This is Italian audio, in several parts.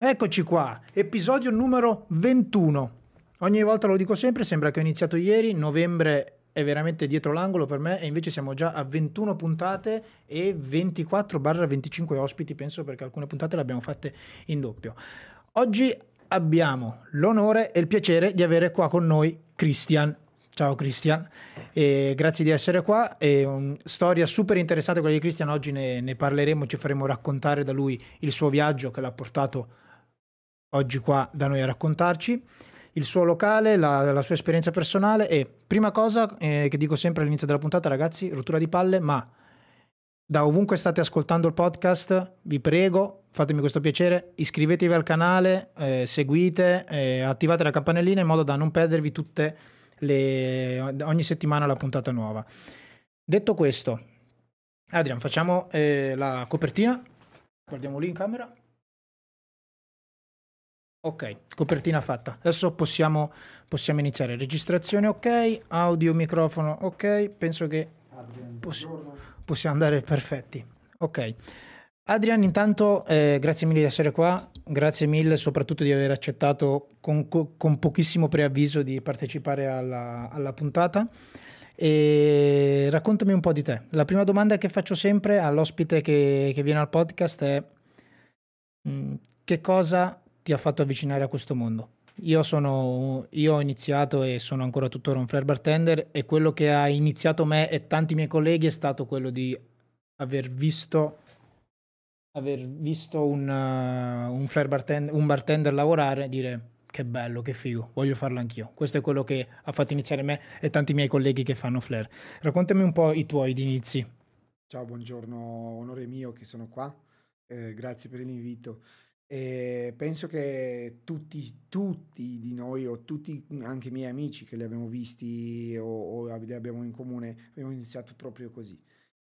Eccoci qua, episodio numero 21. Ogni volta lo dico sempre, sembra che ho iniziato ieri, novembre è veramente dietro l'angolo per me e invece siamo già a 21 puntate e 24-25 ospiti, penso perché alcune puntate le abbiamo fatte in doppio. Oggi abbiamo l'onore e il piacere di avere qua con noi Christian. Ciao Christian, grazie di essere qua. È una storia super interessante quella di Christian, oggi ne, ne parleremo, ci faremo raccontare da lui il suo viaggio che l'ha portato oggi qua da noi a raccontarci il suo locale, la, la sua esperienza personale e prima cosa eh, che dico sempre all'inizio della puntata ragazzi, rottura di palle, ma da ovunque state ascoltando il podcast, vi prego, fatemi questo piacere, iscrivetevi al canale, eh, seguite, eh, attivate la campanellina in modo da non perdervi tutte le, ogni settimana la puntata nuova. Detto questo, Adrian, facciamo eh, la copertina, guardiamo lì in camera. Ok, copertina fatta. Adesso possiamo, possiamo iniziare. Registrazione ok, audio, microfono ok. Penso che poss- possiamo andare perfetti. Ok. Adrian, intanto eh, grazie mille di essere qua, grazie mille soprattutto di aver accettato con, con pochissimo preavviso di partecipare alla, alla, puntata. E raccontami un po' di te. La prima domanda che faccio sempre all'ospite che, che viene al podcast è mh, mm, che cosa ti ha fatto avvicinare a questo mondo? Io, sono, io ho iniziato e sono ancora tuttora un flare bartender e quello che ha iniziato me e tanti miei colleghi è stato quello di aver visto, aver visto un, uh, un, bartender, un bartender lavorare e dire che bello, che figo, voglio farlo anch'io. Questo è quello che ha fatto iniziare me e tanti miei colleghi che fanno flare. Raccontami un po' i tuoi inizi. Ciao, buongiorno, onore mio che sono qua. Eh, grazie per l'invito. E penso che tutti, tutti di noi, o tutti anche i miei amici che li abbiamo visti o, o li abbiamo in comune, abbiamo iniziato proprio così.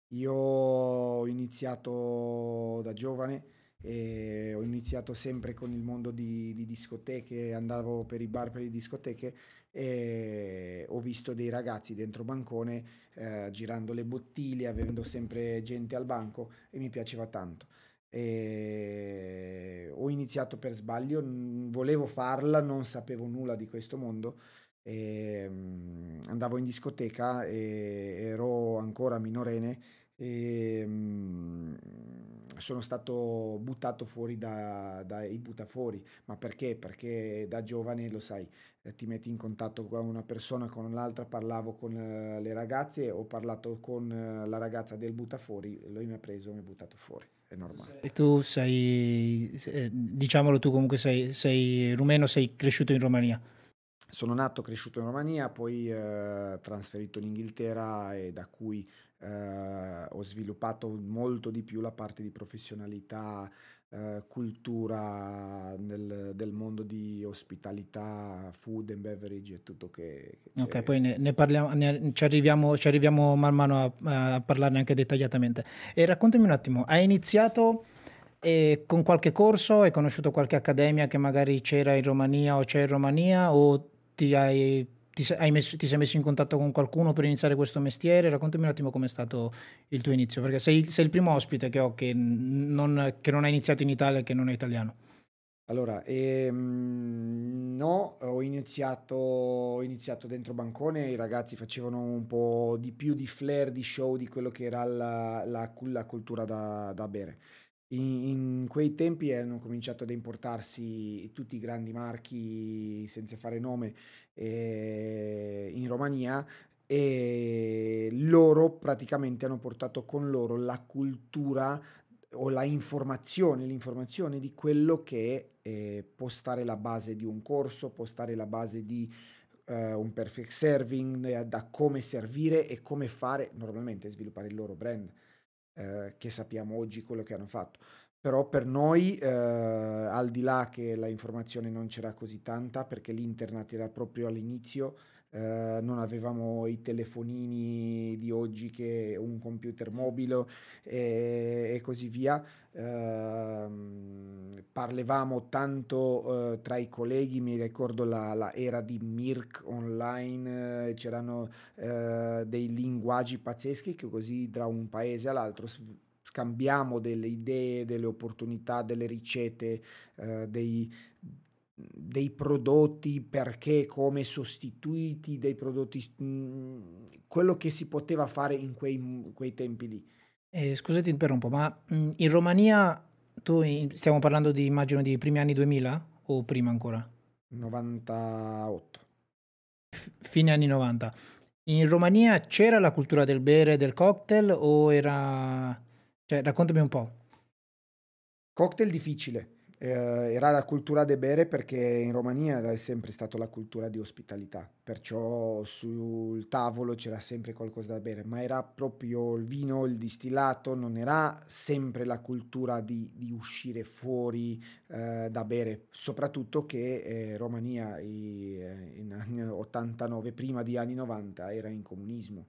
Io ho iniziato da giovane e ho iniziato sempre con il mondo di, di discoteche, andavo per i bar, per le discoteche e ho visto dei ragazzi dentro bancone eh, girando le bottiglie, avendo sempre gente al banco e mi piaceva tanto. E ho iniziato per sbaglio, volevo farla, non sapevo nulla di questo mondo. E, um, andavo in discoteca e ero ancora minorenne e um, sono stato buttato fuori dai da buttafuori. Ma perché? Perché da giovane, lo sai, eh, ti metti in contatto con una persona, con l'altra, parlavo con uh, le ragazze, ho parlato con uh, la ragazza del buttafuori, lui mi ha preso e mi ha buttato fuori è normale. E tu sei, diciamolo tu comunque sei, sei rumeno, sei cresciuto in Romania. Sono nato, cresciuto in Romania, poi eh, trasferito in Inghilterra e da cui eh, ho sviluppato molto di più la parte di professionalità, eh, cultura nel, del mondo di ospitalità, food and beverage e tutto che, che Ok, poi ne, ne parliamo, ne, ci, arriviamo, ci, arriviamo, man mano a, a, parlarne anche dettagliatamente. E raccontami un attimo, hai iniziato eh, con qualche corso, hai conosciuto qualche accademia che magari c'era in Romania o c'è in Romania o ti hai ti messo, ti sei, messo in contatto con qualcuno per iniziare questo mestiere? Raccontami un attimo com'è stato il tuo inizio, perché sei, sei il primo ospite che ho che non, che non, ha iniziato in Italia e che non è italiano. Allora, ehm, no, ho iniziato, ho iniziato, dentro bancone, i ragazzi facevano un po' di più di flair, di show, di quello che era la, la, la cultura da, da bere. In, in, quei tempi hanno cominciato ad importarsi tutti i grandi marchi, senza fare nome, eh, in Romania e loro praticamente hanno portato con loro la cultura o la informazione, l'informazione di quello che eh, può stare la base di un corso, può stare la base di uh, un perfect serving, eh, da come servire e come fare normalmente sviluppare il loro brand, eh, che sappiamo oggi quello che hanno fatto però per noi, eh, al di là che la informazione non c'era così tanta, perché l'internet era proprio all'inizio, eh, non avevamo i telefonini di oggi che un computer mobile e, e così via, eh, parlavamo tanto tra i colleghi, mi ricordo la, la era di Mirk online, eh, c'erano eh, dei linguaggi pazzeschi che così da un paese all'altro scambiamo delle idee, delle opportunità, delle ricette, eh, dei, dei prodotti perché come sostituiti dei prodotti, mh, mm, quello che si poteva fare in quei, quei tempi lì. Eh, scusate, interrompo, ma mh, mm, in Romania tu in, stiamo parlando di immagino di primi anni 2000 o prima ancora? 98. F- fine anni 90. In Romania c'era la cultura del bere, del cocktail o era... Cioè, raccontami un po'. Cocktail difficile eh, era la cultura de bere perché in Romania è sempre stata la cultura di ospitalità, perciò sul tavolo c'era sempre qualcosa da bere, ma era proprio il vino, il distillato, non era sempre la cultura di, di uscire fuori eh, da bere, soprattutto che eh, Romania eh, in anni 89, prima di anni 90, era in comunismo.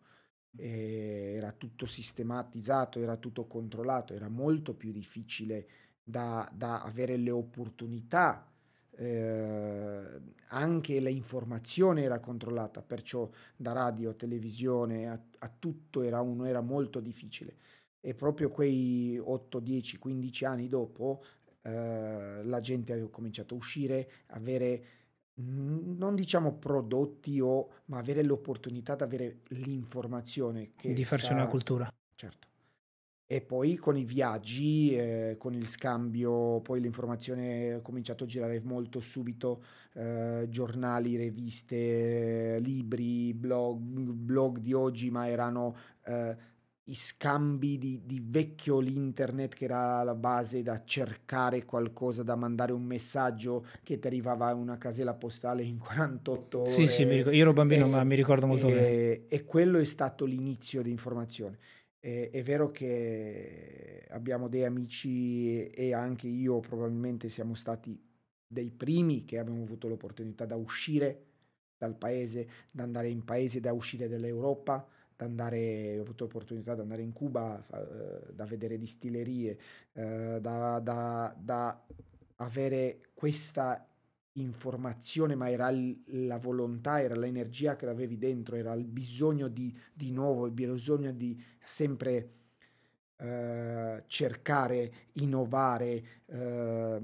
Era tutto sistematizzato, era tutto controllato, era molto più difficile da, da avere le opportunità, eh, anche l'informazione era controllata, perciò da radio, televisione a, a tutto era, uno, era molto difficile. E proprio quei 8, 10, 15 anni dopo eh, la gente ha cominciato a uscire, avere non diciamo prodotti o ma avere l'opportunità di avere l'informazione che di farsi sta... una cultura. Certo. E poi con i viaggi, eh, con il scambio, poi l'informazione ha cominciato a girare molto subito, eh, giornali, riviste, libri, blog, blog di oggi, ma erano eh, i scambi di, di, vecchio l'internet che era la base da cercare qualcosa, da mandare un messaggio che ti arrivava a una casella postale in 48 ore. Sì, sì, io ero bambino, e, ma mi ricordo molto e, bene. E quello è stato l'inizio di informazione. Eh, è vero che abbiamo dei amici e anche io probabilmente siamo stati dei primi che abbiamo avuto l'opportunità da uscire dal paese, da andare in paesi, da uscire dall'Europa, da andare, ho avuto l'opportunità di andare in Cuba, eh, da vedere distillerie, eh, da, da, da avere questa informazione, ma era la volontà, era l'energia che avevi dentro, era il bisogno di, di nuovo, il bisogno di sempre eh, cercare, innovare, eh,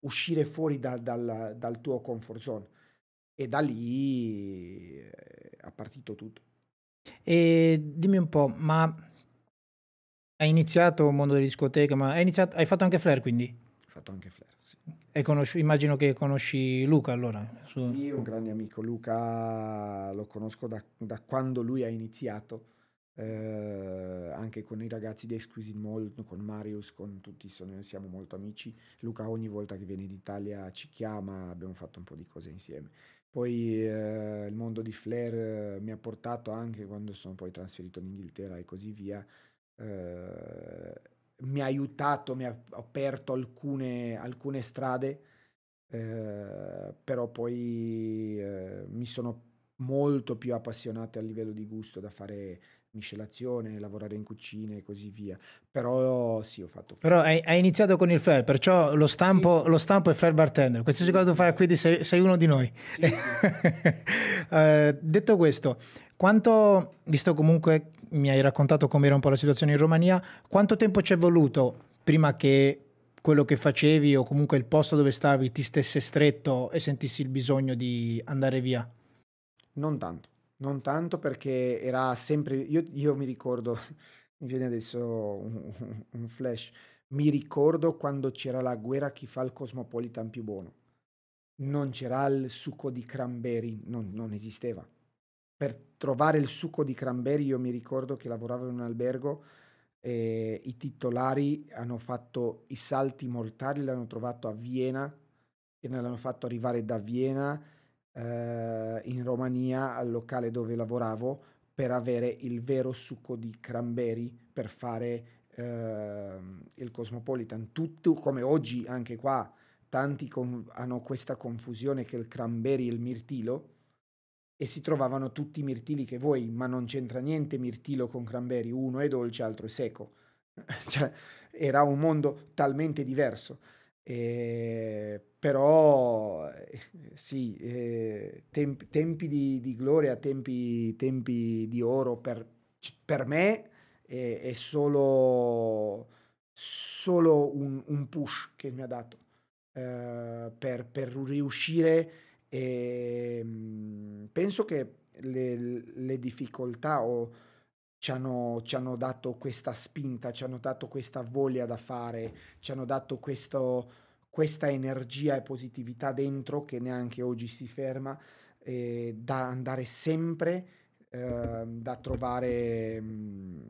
uscire fuori da, dal, dal, tuo comfort zone. E da lì eh, è partito tutto. E dimmi un po', ma hai iniziato il mondo delle discoteche, ma hai, iniziato, hai fatto anche flare quindi? Ho fatto anche flare, sì. E conosci, immagino che conosci Luca allora. Su... Sì, un grande amico. Luca lo conosco da, da quando lui ha iniziato, eh, anche con i ragazzi di Exquisite Mall, con Marius, con tutti, sono, siamo molto amici. Luca ogni volta che viene d'Italia ci chiama, abbiamo fatto un po' di cose insieme. Poi eh, il mondo di Flair eh, mi ha portato anche quando sono poi trasferito in Inghilterra e così via. Eh, mi ha aiutato, mi ha aperto alcune, alcune strade, eh, però poi eh, mi sono molto più appassionato a livello di gusto da fare miscelazione, lavorare in cucina e così via. Però sì, ho fatto. Però hai, hai iniziato con il flair, perciò lo stampo, sì. lo stampo è flair bartender. Qualsiasi cosa tu fai quindi sei, sei uno di noi. Sì, sì. uh, detto questo, quanto, visto comunque mi hai raccontato com'era un po' la situazione in Romania, quanto tempo ci è voluto prima che quello che facevi o comunque il posto dove stavi ti stesse stretto e sentissi il bisogno di andare via? Non tanto, non tanto perché era sempre, io, io mi ricordo, mi viene adesso un, un, flash, mi ricordo quando c'era la guerra chi fa il cosmopolitan più buono. Non c'era il succo di cranberry, non, non esisteva per trovare il succo di cranberry io mi ricordo che lavoravo in un albergo e i titolari hanno fatto i salti mortali, l'hanno trovato a Vienna e l'hanno fatto arrivare da Vienna eh, in Romania al locale dove lavoravo per avere il vero succo di cranberry per fare eh, il Cosmopolitan. Tutto come oggi anche qua tanti con- hanno questa confusione che il cranberry e il mirtillo e si trovavano tutti i mirtili che vuoi, ma non c'entra niente mirtilo con cranberry, uno è dolce, altro è secco. cioè, era un mondo talmente diverso. Eh, però eh, sì, eh, tempi, tempi di, di, gloria, tempi, tempi, di oro per, per me è, è, solo solo un, un push che mi ha dato eh, per, per, riuscire e mh, penso che le, le difficoltà o ci hanno, ci hanno, dato questa spinta, ci hanno dato questa voglia da fare, ci hanno dato questo, questa energia e positività dentro che neanche oggi si ferma, eh, da andare sempre, eh, da trovare mh, mm,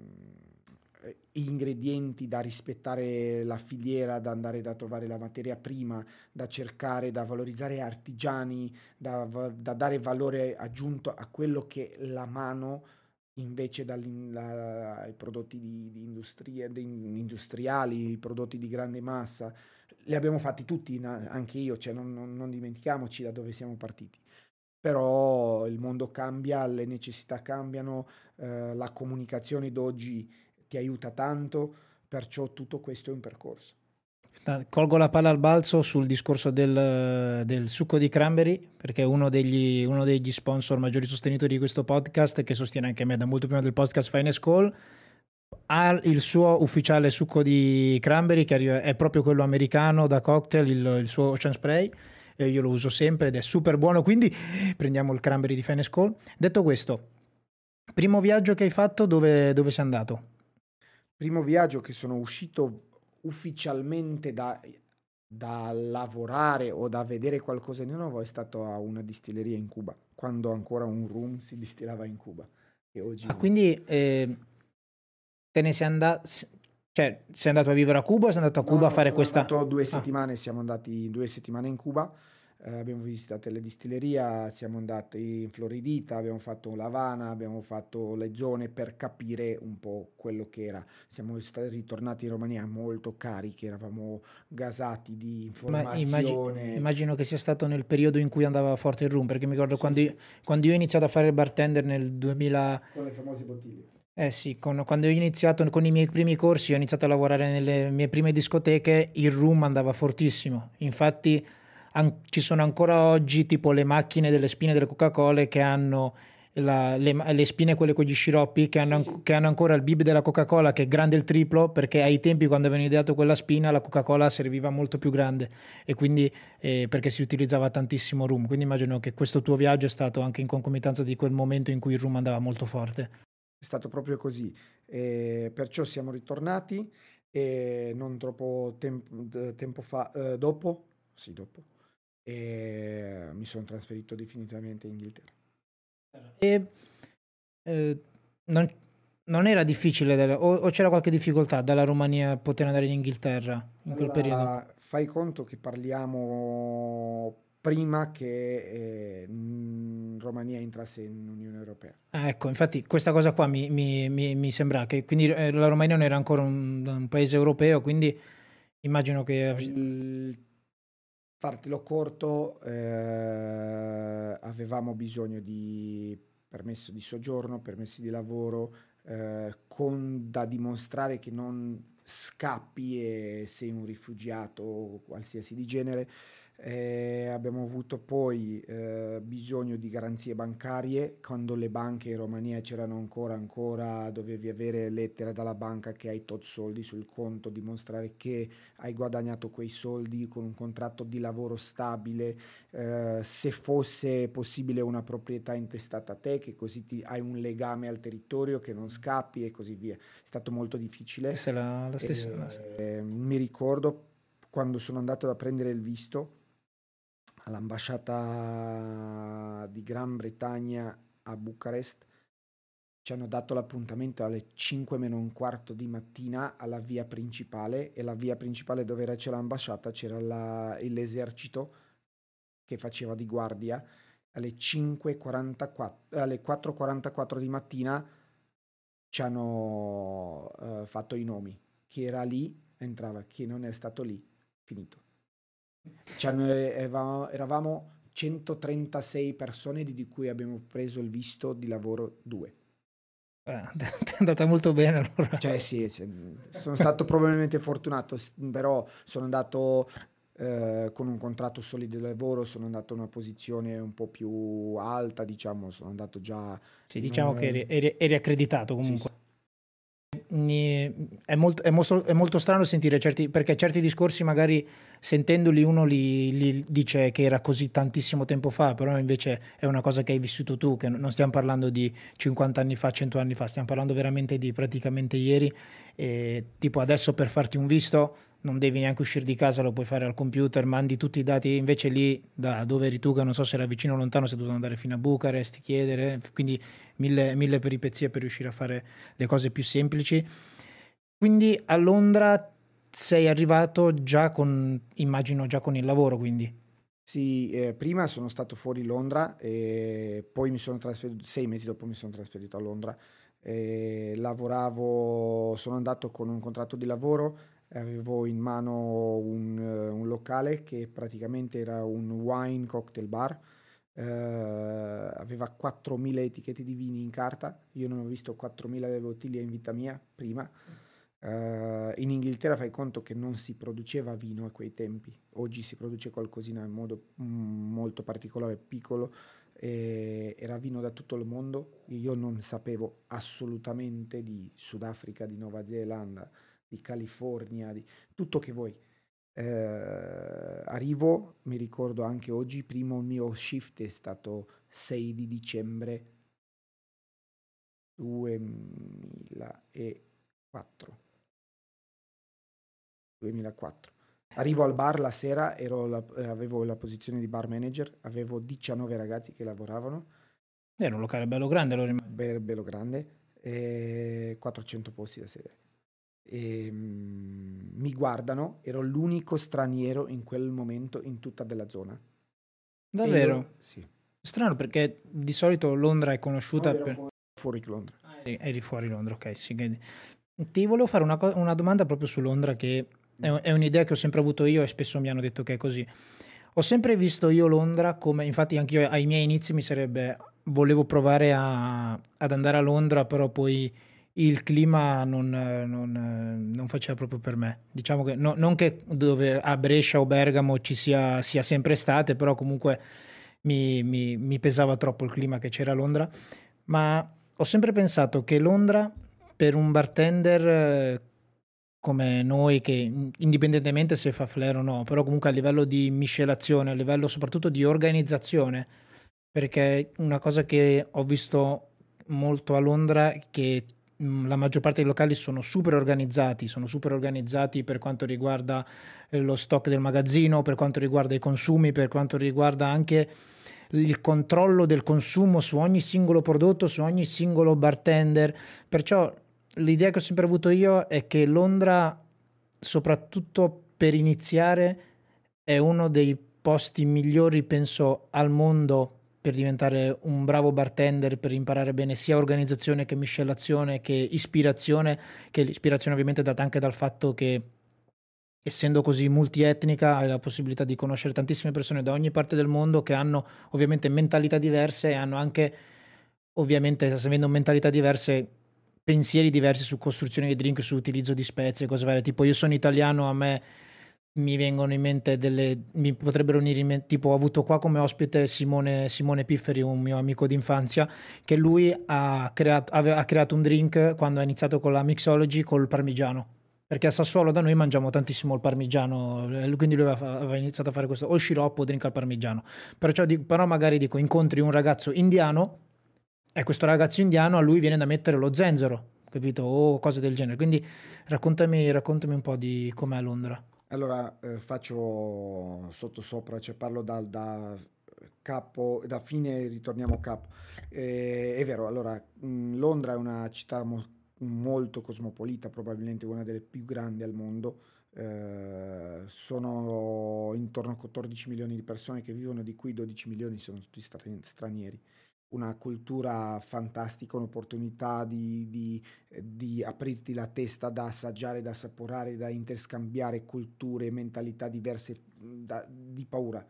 ingredienti, da rispettare la filiera, da andare da trovare la materia prima, da cercare, da valorizzare artigiani, da, da dare valore aggiunto a quello che la mano invece dai prodotti di, di industria, di industriali, i prodotti di grande massa, li abbiamo fatti tutti, anche io, cioè non, non, non dimentichiamoci da dove siamo partiti. Però il mondo cambia, le necessità cambiano, eh, la comunicazione d'oggi ti aiuta tanto, perciò tutto questo è un percorso. Colgo la palla al balzo sul discorso del, del succo di cranberry, perché uno degli, uno degli sponsor maggiori sostenitori di questo podcast, che sostiene anche me da molto prima del podcast Finest Call, ha il suo ufficiale succo di cranberry, che è proprio quello americano da cocktail, il, il suo Ocean Spray. Io lo uso sempre ed è super buono, quindi prendiamo il cranberry di Finest Call. Detto questo, primo viaggio che hai fatto, dove, dove sei andato? Primo viaggio che sono uscito ufficialmente da, da lavorare o da vedere qualcosa di nuovo è stato a una distilleria in Cuba, quando ancora un rum si distillava in Cuba. E oggi ah, quindi eh, te ne sei andato, cioè sei andato a vivere a Cuba o sei andato a Cuba no, a fare questa... Due ah. settimane, ah. siamo andati due settimane in Cuba eh, abbiamo visitato le distillerie, siamo andati in Floridita, abbiamo fatto l'Havana, abbiamo fatto le zone per capire un po' quello che era. Siamo stati ritornati in Romania molto carichi, eravamo gasati di informazione. Immagino, immagino, che sia stato nel periodo in cui andava forte il rum, perché mi ricordo sì, quando, sì. Io, quando, Io, ho iniziato a fare il bartender nel 2000... Con le famose bottiglie. Eh sì, con, quando ho iniziato con i miei primi corsi, ho iniziato a lavorare nelle mie prime discoteche, il rum andava fortissimo. Infatti an- ci sono ancora oggi tipo le macchine delle spine delle Coca-Cola che hanno la, le, le, spine quelle con gli sciroppi che hanno, sì, sì. che hanno, ancora il bib della Coca-Cola che è grande il triplo perché ai tempi quando avevano ideato quella spina la Coca-Cola serviva molto più grande. E quindi eh, perché si utilizzava tantissimo rum. Quindi immagino che questo tuo viaggio è stato anche in concomitanza di quel momento in cui il rum andava molto forte. È stato proprio così. E perciò siamo ritornati e non troppo tempo, tempo fa eh, dopo? Sì dopo e mi sono trasferito definitivamente in Inghilterra. E eh, non, non, era difficile, delle, o, o, c'era qualche difficoltà dalla Romania poter andare in Inghilterra in allora, quel periodo? Fai conto che parliamo prima che eh, Romania entrasse in Unione Europea. Ah, ecco, infatti questa cosa qua mi, mi, mi, mi sembra che quindi eh, la Romania non era ancora un, un paese europeo, quindi immagino che... Il fartelo corto, eh, avevamo bisogno di permesso di soggiorno, permessi di lavoro, eh, con da dimostrare che non scappi e sei un rifugiato o qualsiasi di genere eh, abbiamo avuto poi eh, bisogno di garanzie bancarie quando le banche in Romania c'erano ancora, ancora dovevi avere lettere dalla banca che hai tot soldi sul conto, dimostrare che hai guadagnato quei soldi con un contratto di lavoro stabile, eh, se fosse possibile una proprietà intestata a te, che così ti, hai un legame al territorio, che non scappi e così via. È stato molto difficile. La, la stessa, eh, mi ricordo quando sono andato a prendere il visto all'ambasciata di Gran Bretagna a Bucarest. Ci hanno dato l'appuntamento alle 5 meno un quarto di mattina alla via principale e la via principale dove c'era l'ambasciata c'era la, l'esercito che faceva di guardia. Alle 5.44 alle 4.44 di mattina ci hanno uh, fatto i nomi. Chi era lì entrava chi non è stato lì finito eravamo, eravamo 136 persone di cui abbiamo preso il visto di lavoro due. Eh, è andata molto bene allora. Cioè sì, cioè, sono stato probabilmente fortunato, però sono andato eh, con un contratto solido di lavoro, sono andato in una posizione un po' più alta, diciamo, sono andato già... Sì, diciamo un... che eri, eri, eri, accreditato comunque. Sì, sì. È molto, è, molto, è molto, strano sentire certi, perché certi discorsi magari sentendoli uno li, li, dice che era così tantissimo tempo fa, però invece è una cosa che hai vissuto tu, che non stiamo parlando di 50 anni fa, 100 anni fa, stiamo parlando veramente di praticamente ieri. E tipo adesso per farti un visto non devi neanche uscire di casa, lo puoi fare al computer, mandi tutti i dati, invece lì da dove eri tu, che non so se era vicino o lontano, sei dovuto andare fino a Bucarest, chiedere, quindi mille, mille peripezie per riuscire a fare le cose più semplici. Quindi a Londra sei arrivato già con, immagino già con il lavoro, quindi. Sì, eh, prima sono stato fuori Londra e poi mi sono trasferito, sei mesi dopo mi sono trasferito a Londra. E lavoravo, sono andato con un contratto di lavoro avevo in mano un, un, locale che praticamente era un wine cocktail bar. Uh, aveva 4.000 etichette di vini in carta, io non ho visto 4.000 bottiglie in vita mia prima. Uh, in Inghilterra fai conto che non si produceva vino a quei tempi, oggi si produce qualcosina in modo mm, molto particolare, piccolo, era vino da tutto il mondo, io non sapevo assolutamente di Sudafrica, di Nuova Zelanda, di California, di tutto che vuoi. Eh, arrivo, mi ricordo anche oggi, primo mio shift è stato 6 di dicembre 2004. 2004. Arrivo al bar la sera, la, eh, avevo la posizione di bar manager, avevo 19 ragazzi che lavoravano. Era un locale bello grande, lo Be- bello grande, e 400 posti da sedere e, mm, mi guardano, ero l'unico straniero in quel momento in tutta della zona. Davvero? Io, sì. Strano perché di solito Londra è conosciuta no, per... Fuori, fuori Londra. Ah, eri, eri, fuori Londra, ok. Sì. Ti volevo fare una, una domanda proprio su Londra che è, è un'idea che ho sempre avuto io e spesso mi hanno detto che è così. Ho sempre visto io Londra come, infatti anche io ai miei inizi mi sarebbe, volevo provare a, ad andare a Londra, però poi il clima non, non, non, faceva proprio per me. Diciamo che no, non che dove a Brescia o Bergamo ci sia, sia sempre estate, però comunque mi, mi, mi, pesava troppo il clima che c'era a Londra. Ma ho sempre pensato che Londra, per un bartender eh, come noi, che indipendentemente se fa flair o no, però comunque a livello di miscelazione, a livello soprattutto di organizzazione, perché una cosa che ho visto molto a Londra che la maggior parte dei locali sono super organizzati, sono super organizzati per quanto riguarda eh, lo stock del magazzino, per quanto riguarda i consumi, per quanto riguarda anche il controllo del consumo su ogni singolo prodotto, su ogni singolo bartender. Perciò l'idea che ho sempre avuto io è che Londra, soprattutto per iniziare, è uno dei posti migliori, penso, al mondo per diventare un bravo bartender, per imparare bene sia organizzazione che miscelazione, che ispirazione, che l'ispirazione ovviamente è data anche dal fatto che essendo così multietnica hai la possibilità di conoscere tantissime persone da ogni parte del mondo che hanno ovviamente mentalità diverse e hanno anche ovviamente avendo mentalità diverse pensieri diversi su costruzione di drink, su utilizzo di spezie, cose varie. Tipo io sono italiano, a me mi vengono in mente delle mi potrebbero venire in mente tipo ho avuto qua come ospite Simone, Simone Pifferi un mio amico d'infanzia che lui ha creato, aveva, ha creato un drink quando ha iniziato con la mixology col parmigiano. Perché a Sassuolo da noi mangiamo tantissimo il parmigiano quindi lui aveva, aveva iniziato a fare questo o sciroppo o drink al parmigiano. Perciò, però magari dico incontri un ragazzo indiano e questo ragazzo indiano a lui viene da mettere lo zenzero capito? O cose del genere. Quindi raccontami, raccontami un po' di com'è Londra allora eh, faccio sotto sopra, cioè parlo da, da capo, da fine ritorniamo capo. Eh, è vero, allora mh, Londra è una città mo- molto cosmopolita, probabilmente una delle più grandi al mondo. Eh, sono intorno a 14 milioni di persone che vivono, di cui 12 milioni sono tutti stranieri una cultura fantastica, un'opportunità di, di, di, aprirti la testa da assaggiare, da assaporare, da interscambiare culture mentalità diverse da, di paura.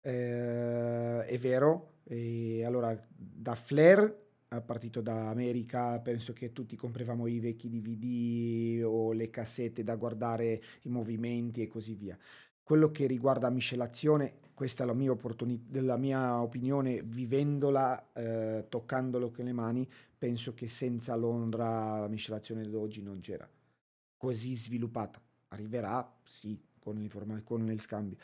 Eh, è vero, e allora da Flair partito da America, penso che tutti compravamo i vecchi DVD o le cassette da guardare i movimenti e così via. Quello che riguarda miscelazione, questa è la mia, la mia opinione, vivendola, eh, toccandolo con le mani, penso che senza Londra la miscelazione d'oggi non c'era così sviluppata. Arriverà, sì, con, con il scambio.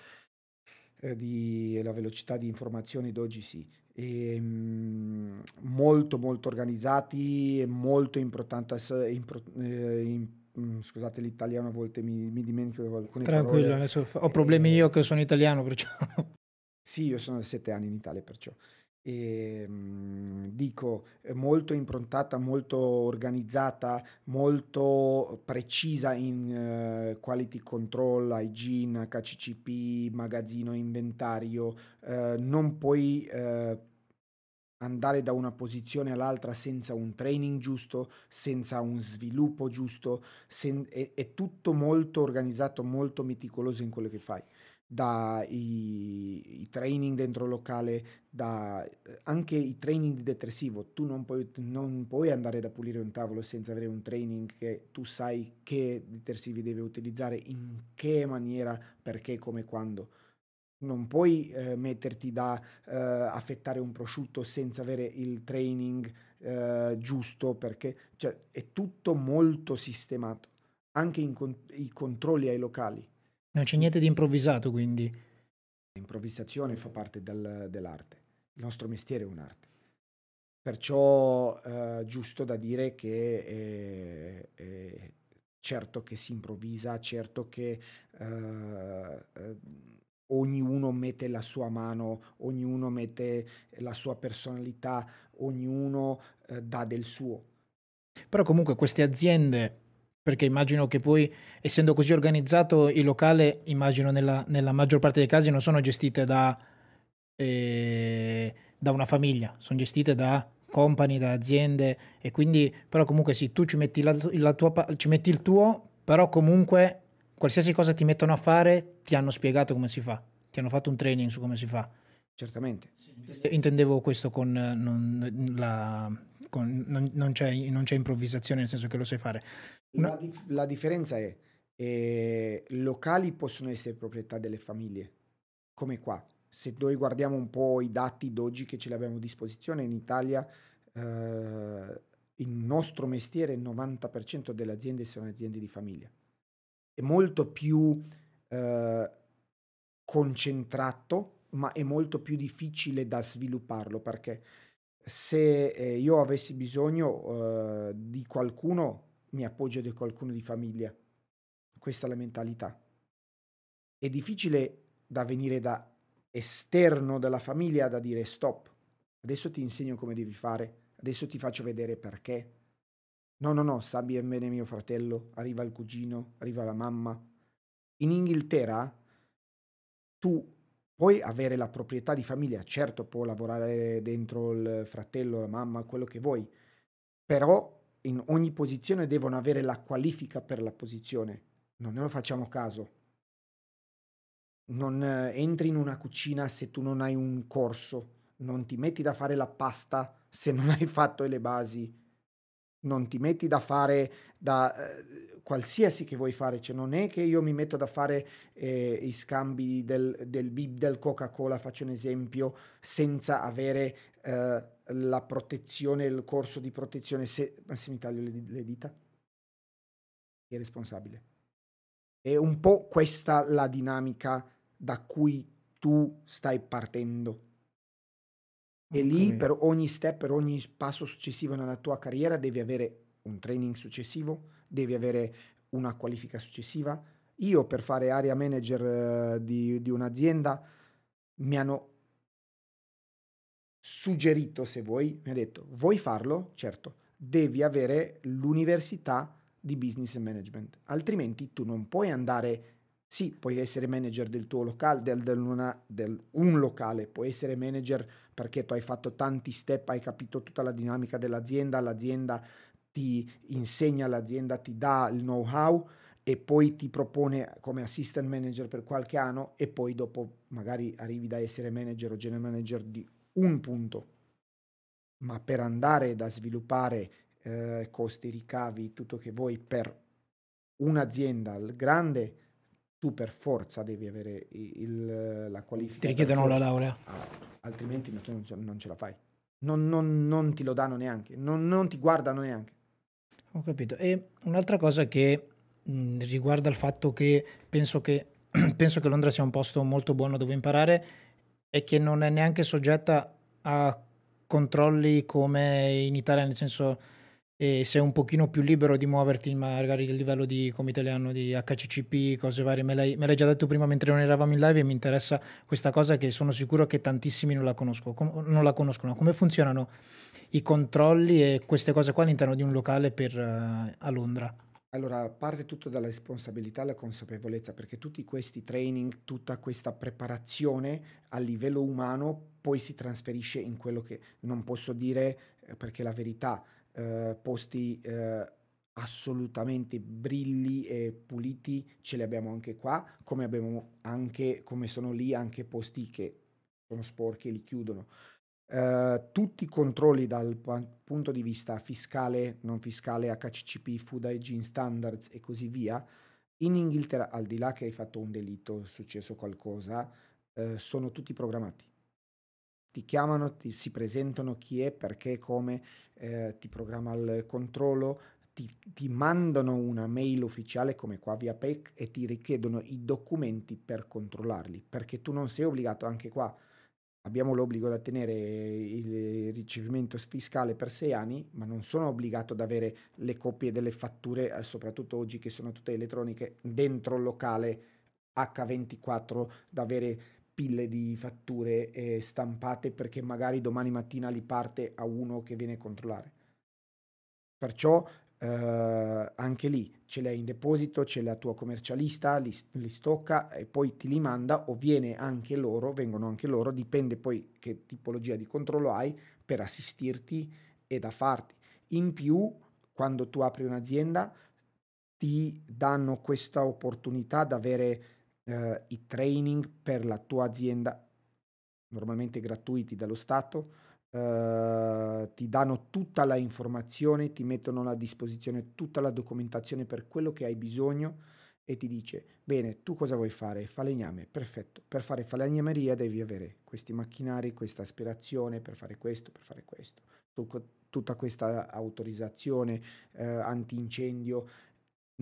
Eh, di, la velocità di informazioni d'oggi sì. E, ehm, molto molto organizzati, molto importante, impro, eh, in, mh, scusate l'italiano a volte mi, mi dimentico alcune Tranquillo, parole. adesso ho problemi io che sono italiano perciò. Sì, io sono da sette anni in Italia perciò e, mh, dico molto improntata, molto organizzata, molto precisa in uh, quality control, hygiene, HCCP, magazzino, inventario. Uh, non puoi uh, andare da una posizione all'altra senza un training giusto, senza un sviluppo giusto, sen- è, è tutto molto organizzato, molto meticoloso in quello che fai dai i training dentro locale, da anche i training di detersivo. Tu non puoi, non puoi andare da pulire un tavolo senza avere un training che tu sai che detersivi deve utilizzare, in che maniera, perché, come, quando. Non puoi eh, metterti da eh, affettare un prosciutto senza avere il training eh, giusto, perché cioè, è tutto molto sistemato. Anche con- i controlli ai locali non c'è niente di improvvisato, quindi. L'improvvisazione fa parte del, dell'arte. Il nostro mestiere è un'arte. Perciò è giusto da dire che è, è certo che si improvvisa, certo che eh, ognuno mette la sua mano, ognuno mette la sua personalità, ognuno eh, dà del suo. Però comunque queste aziende perché immagino che poi, essendo così organizzato, il locale, immagino nella, nella maggior parte dei casi, non sono gestite da, eh, da una famiglia, sono gestite da company, da aziende e quindi, però comunque sì, tu ci metti, la, la tua, ci metti il tuo, però comunque qualsiasi cosa ti mettono a fare ti hanno spiegato come si fa, ti hanno fatto un training su come si fa. Certamente. Intendevo questo con non, la, con, non, non, c'è, non, c'è, improvvisazione, nel senso che lo sai fare. La, dif- la differenza è eh, locali possono essere proprietà delle famiglie, come qua. Se noi guardiamo un po' i dati d'oggi che ce li abbiamo a disposizione in Italia, eh, il nostro mestiere, il 90% delle aziende sono aziende di famiglia. È molto più eh, concentrato, ma è molto più difficile da svilupparlo perché se eh, io avessi bisogno eh, di qualcuno, mi appoggio di qualcuno di famiglia. Questa è la mentalità. È difficile da venire da esterno della famiglia da dire stop. Adesso ti insegno come devi fare, adesso ti faccio vedere perché. No, no, no, sa bene mio fratello, arriva il cugino, arriva la mamma. In Inghilterra tu Puoi avere la proprietà di famiglia, certo può lavorare dentro il fratello, la mamma, quello che vuoi, però in ogni posizione devono avere la qualifica per la posizione. Non ne lo facciamo caso. Non eh, entri in una cucina se tu non hai un corso, non ti metti da fare la pasta se non hai fatto le basi, non ti metti da fare da eh, qualsiasi che vuoi fare, cioè non è che io mi metto da fare eh, i scambi del, del bib del Coca-Cola, faccio un esempio, senza avere eh, la protezione, il corso di protezione, se, ma se mi taglio le, le dita, è responsabile? È un po' questa la dinamica da cui tu stai partendo. E okay. lì per ogni step, per ogni passo successivo nella tua carriera devi avere un training successivo, devi avere una qualifica successiva. Io per fare area manager uh, di, di un'azienda mi hanno suggerito, se vuoi, mi ha detto, vuoi farlo? Certo, devi avere l'università di business management, altrimenti tu non puoi andare, sì, puoi essere manager del tuo locale, del, del, una, del un locale, puoi essere manager perché tu hai fatto tanti step, hai capito tutta la dinamica dell'azienda, l'azienda ti insegna l'azienda, ti dà il know-how e poi ti propone come assistant manager per qualche anno e poi dopo magari arrivi da essere manager o general manager di un punto. Ma per andare da sviluppare eh, costi, ricavi, tutto che vuoi per un'azienda grande, tu per forza devi avere il, la qualifica. Ti richiedono la laurea. Ah, altrimenti tu non ce la fai. non, non, non ti lo danno neanche, non, non, ti guardano neanche. Ho capito. E un'altra cosa che mh, riguarda il fatto che penso, che penso che Londra sia un posto molto buono dove imparare è che non è neanche soggetta a controlli come in Italia, nel senso e sei un pochino più libero di muoverti magari a livello di, come italiano, di HCCP, cose varie. Me l'hai, me l'hai, già detto prima mentre non eravamo in live e mi interessa questa cosa che sono sicuro che tantissimi non la, conosco, non la conoscono. Come funzionano i controlli e queste cose qua all'interno di un locale per, uh, a Londra? Allora, parte tutto dalla responsabilità e la consapevolezza, perché tutti questi training, tutta questa preparazione a livello umano poi si trasferisce in quello che non posso dire eh, perché la verità eh, posti eh, assolutamente brilli e puliti ce li abbiamo anche qua, come abbiamo anche, come sono lì anche posti che sono sporchi e li chiudono. Uh, tutti i controlli dal punto di vista fiscale, non fiscale, HCCP, Food Hygiene Standards e così via, in Inghilterra, al di là che hai fatto un delitto, è successo qualcosa, uh, sono tutti programmati ti chiamano, ti si presentano chi è, perché, come, eh, ti programma il controllo, ti, ti, mandano una mail ufficiale come qua via PEC e ti richiedono i documenti per controllarli, perché tu non sei obbligato anche qua. Abbiamo l'obbligo da tenere il ricevimento fiscale per sei anni, ma non sono obbligato ad avere le copie delle fatture, eh, soprattutto oggi che sono tutte elettroniche, dentro il locale H24, da avere pille di fatture eh, stampate perché magari domani mattina li parte a uno che viene a controllare. Perciò eh, anche lì ce l'hai in deposito, c'è la tua commercialista, li, li, stocca e poi ti li manda o viene anche loro, vengono anche loro, dipende poi che tipologia di controllo hai per assistirti e da farti. In più, quando tu apri un'azienda, ti danno questa opportunità di avere eh, i training per la tua azienda, normalmente gratuiti dallo Stato, eh, ti danno tutta la informazione, ti mettono a disposizione tutta la documentazione per quello che hai bisogno e ti dice, bene, tu cosa vuoi fare? Falegname, perfetto. Per fare falegnameria devi avere questi macchinari, questa aspirazione per fare questo, per fare questo. Tutta questa autorizzazione eh, antincendio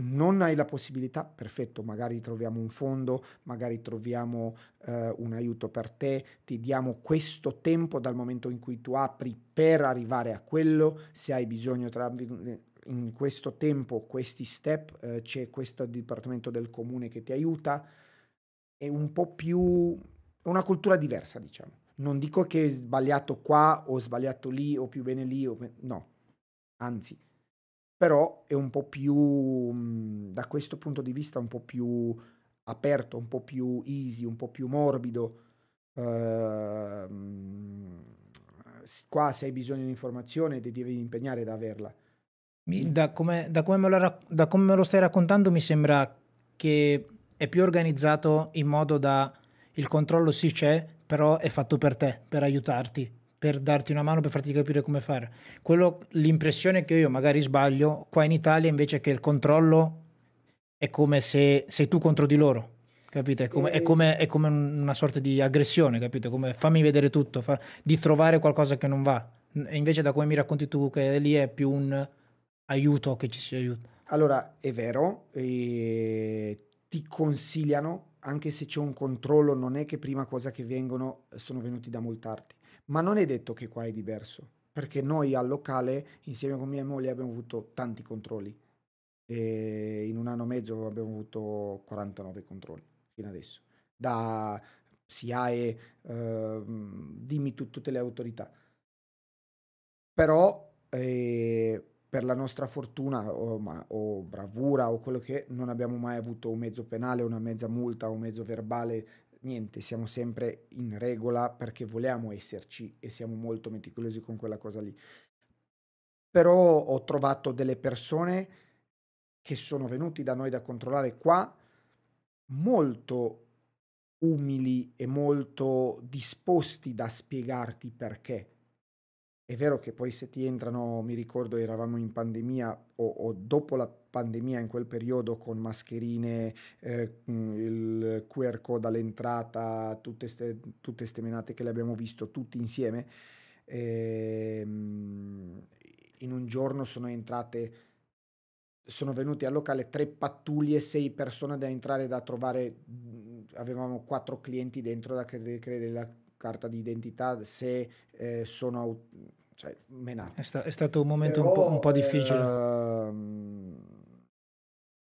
non hai la possibilità, perfetto, magari troviamo un fondo, magari troviamo eh, un aiuto per te, ti diamo questo tempo dal momento in cui tu apri per arrivare a quello, se hai bisogno tra, in questo tempo, questi step, eh, c'è questo dipartimento del comune che ti aiuta, è un po' più una cultura diversa, diciamo. Non dico che è sbagliato qua o sbagliato lì o più bene lì, o... no, anzi però è un po' più, mhmm, da questo punto di vista, un po' più aperto, un po' più easy, un po' più morbido. Uh, qua se hai bisogno di informazione ti devi impegnare ad averla. Da come, da, come lo, da come, me lo, stai raccontando mi sembra che è più organizzato in modo da il controllo sì c'è, però è fatto per te, per aiutarti per darti una mano, per farti capire come fare. Quello, l'impressione che io magari sbaglio, qua in Italia invece che il controllo è come se sei tu contro di loro. Capite? È come, è come, è come una sorta di aggressione, capite? Come fammi vedere tutto, fa, di trovare qualcosa che non va. E invece da come mi racconti tu che lì è più un aiuto che ci si aiuta. Allora, è vero, ti consigliano, anche se c'è un controllo, non è che prima cosa che vengono sono venuti da multarti ma non è detto che qua è diverso, perché noi al locale, insieme con mia moglie, abbiamo avuto tanti controlli. E in un anno e mezzo abbiamo avuto 49 controlli fino adesso. Da SIAE, eh, dimmi tu, tutte le autorità. Però eh, per la nostra fortuna o, ma, o, bravura o quello che non abbiamo mai avuto un mezzo penale, una mezza multa, un mezzo verbale niente, siamo sempre in regola perché vogliamo esserci e siamo molto meticolosi con quella cosa lì. Però ho trovato delle persone che sono venuti da noi da controllare qua molto umili e molto disposti da spiegarti perché è vero che poi se ti entrano, mi ricordo eravamo in pandemia o, o dopo la pandemia in quel periodo con mascherine, eh, il QR code all'entrata, tutte queste menate che le abbiamo visto tutti insieme, ehm, in un giorno sono entrate, sono venuti al locale tre pattuglie, sei persone da entrare da trovare, avevamo quattro clienti dentro da credere la carta di identità, se eh, sono cioè, menati. È, sta- è, stato un momento Però, un, po', un po', difficile. Ehm,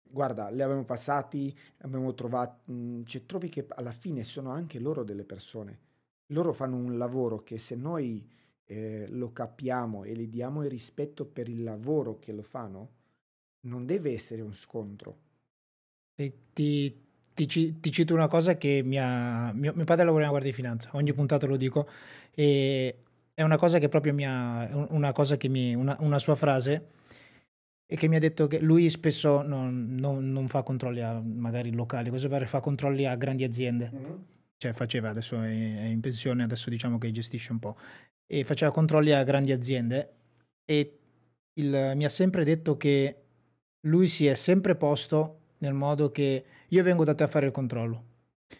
guarda, li abbiamo passati, abbiamo trovato, mh, cioè, trovi che alla fine sono anche loro delle persone. Loro fanno un lavoro che se noi eh, lo capiamo e gli diamo il rispetto per il lavoro che lo fanno, non deve essere un scontro. Ti, ti, ti, ti cito una cosa che mi ha, mio, mio padre lavora nella Guardia di Finanza, ogni puntata lo dico, e è una cosa che proprio mi ha, una cosa che mi, una, una sua frase e che mi ha detto che lui spesso non, non, non fa controlli a magari locali, cosa pare, fa controlli a grandi aziende. Mm-hmm. Cioè faceva, adesso è, è, in pensione, adesso diciamo che gestisce un po'. E faceva controlli a grandi aziende e il, mi ha sempre detto che lui si è sempre posto nel modo che io vengo da te a fare il controllo.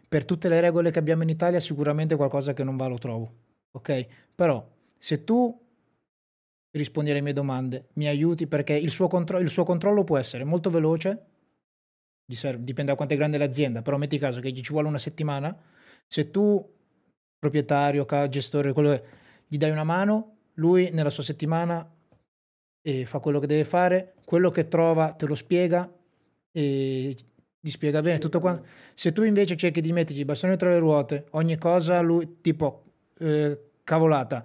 Per tutte le regole che abbiamo in Italia sicuramente qualcosa che non va lo trovo, ok? Però se tu rispondi alle mie domande, mi aiuti perché il suo, contro- il suo controllo può essere molto veloce, dipende da quanto è grande l'azienda, però metti caso che gli ci vuole una settimana, se tu, proprietario, gestore, quello che, gli dai una mano, lui nella sua settimana eh, fa quello che deve fare, quello che trova te lo spiega e gli spiega bene tutto quanto. Se tu invece cerchi di mettergli i bastoni tra le ruote, ogni cosa lui tipo eh, cavolata.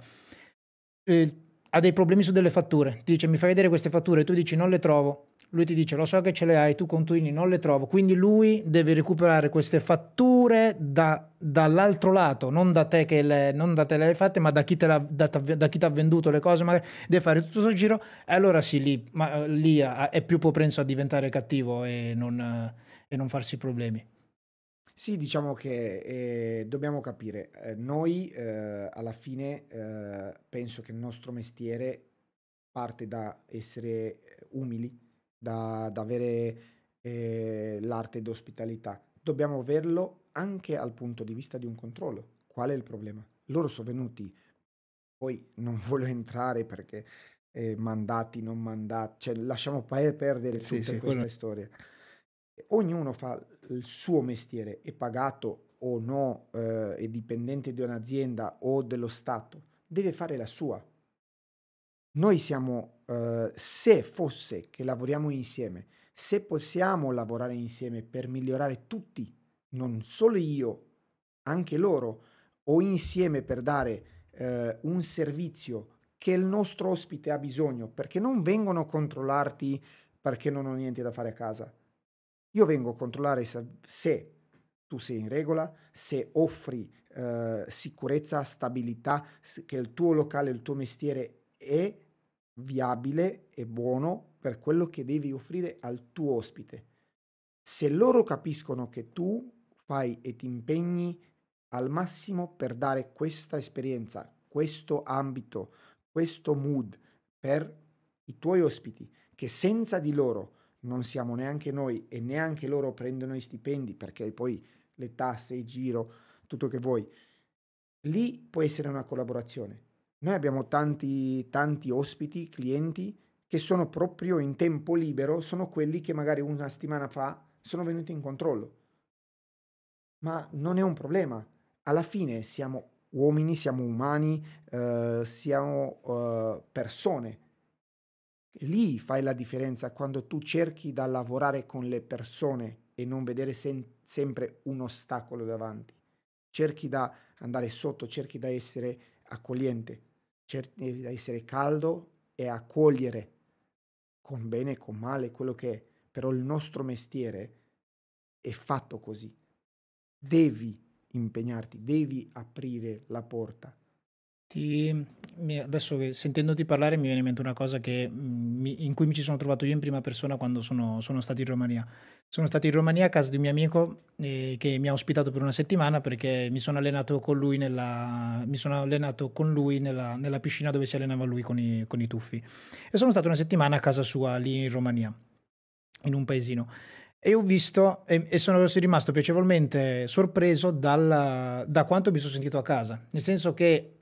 Eh, ha dei problemi su delle fatture, ti dice mi fai vedere queste fatture, tu dici non le trovo, lui ti dice lo so che ce le hai, tu continui, non le trovo, quindi lui deve recuperare queste fatture da, dall'altro lato, non da te che le, non da te le hai fatte, ma da chi, ti ha venduto le cose, magari. Deve fare tutto questo giro. E allora sì, lì, ma, lì è più propenso a diventare cattivo e non, e non farsi problemi. Sì, diciamo che eh, dobbiamo capire, eh, noi eh, alla fine eh, penso che il nostro mestiere parte da essere umili, da, da avere eh, l'arte d'ospitalità. Dobbiamo averlo anche al punto di vista di un controllo. Qual è il problema? Loro sono venuti, poi non voglio entrare perché eh, mandati, non mandati, cioè lasciamo perdere sì, tutte sì, queste quello... storie ognuno fa il suo mestiere, è pagato o no, eh, è dipendente di un'azienda o dello Stato, deve fare la sua. Noi siamo, eh, se fosse che lavoriamo insieme, se possiamo lavorare insieme per migliorare tutti, non solo io, anche loro, o insieme per dare eh, un servizio che il nostro ospite ha bisogno, perché non vengono a controllarti perché non ho niente da fare a casa io vengo a controllare se tu sei in regola, se offri eh, sicurezza, stabilità, che il tuo locale, il tuo mestiere è viabile e buono per quello che devi offrire al tuo ospite. Se loro capiscono che tu fai e ti impegni al massimo per dare questa esperienza, questo ambito, questo mood per i tuoi ospiti, che senza di loro non siamo neanche noi e neanche loro prendono i stipendi perché poi le tasse, il giro, tutto che vuoi. Lì può essere una collaborazione. Noi abbiamo tanti, tanti ospiti, clienti che sono proprio in tempo libero, sono quelli che magari una settimana fa sono venuti in controllo. Ma non è un problema. Alla fine siamo uomini, siamo umani, uh, siamo uh, persone Lì fai la differenza quando tu cerchi da lavorare con le persone e non vedere sen- sempre un ostacolo davanti. Cerchi da andare sotto, cerchi da essere accogliente, cerchi da essere caldo e accogliere con bene e con male quello che è. Però il nostro mestiere è fatto così. Devi impegnarti, devi aprire la porta ti, adesso sentendoti parlare mi viene in mente una cosa che, mi, in cui mi ci sono trovato io in prima persona quando sono, sono stato in Romania. Sono stato in Romania a casa di un mio amico eh, che mi ha ospitato per una settimana perché mi sono allenato con lui nella, con lui nella, nella piscina dove si allenava lui con i, con i tuffi. E sono stato una settimana a casa sua lì in Romania, in un paesino. E ho visto e, e sono rimasto piacevolmente sorpreso dal, da quanto mi sono sentito a casa. Nel senso che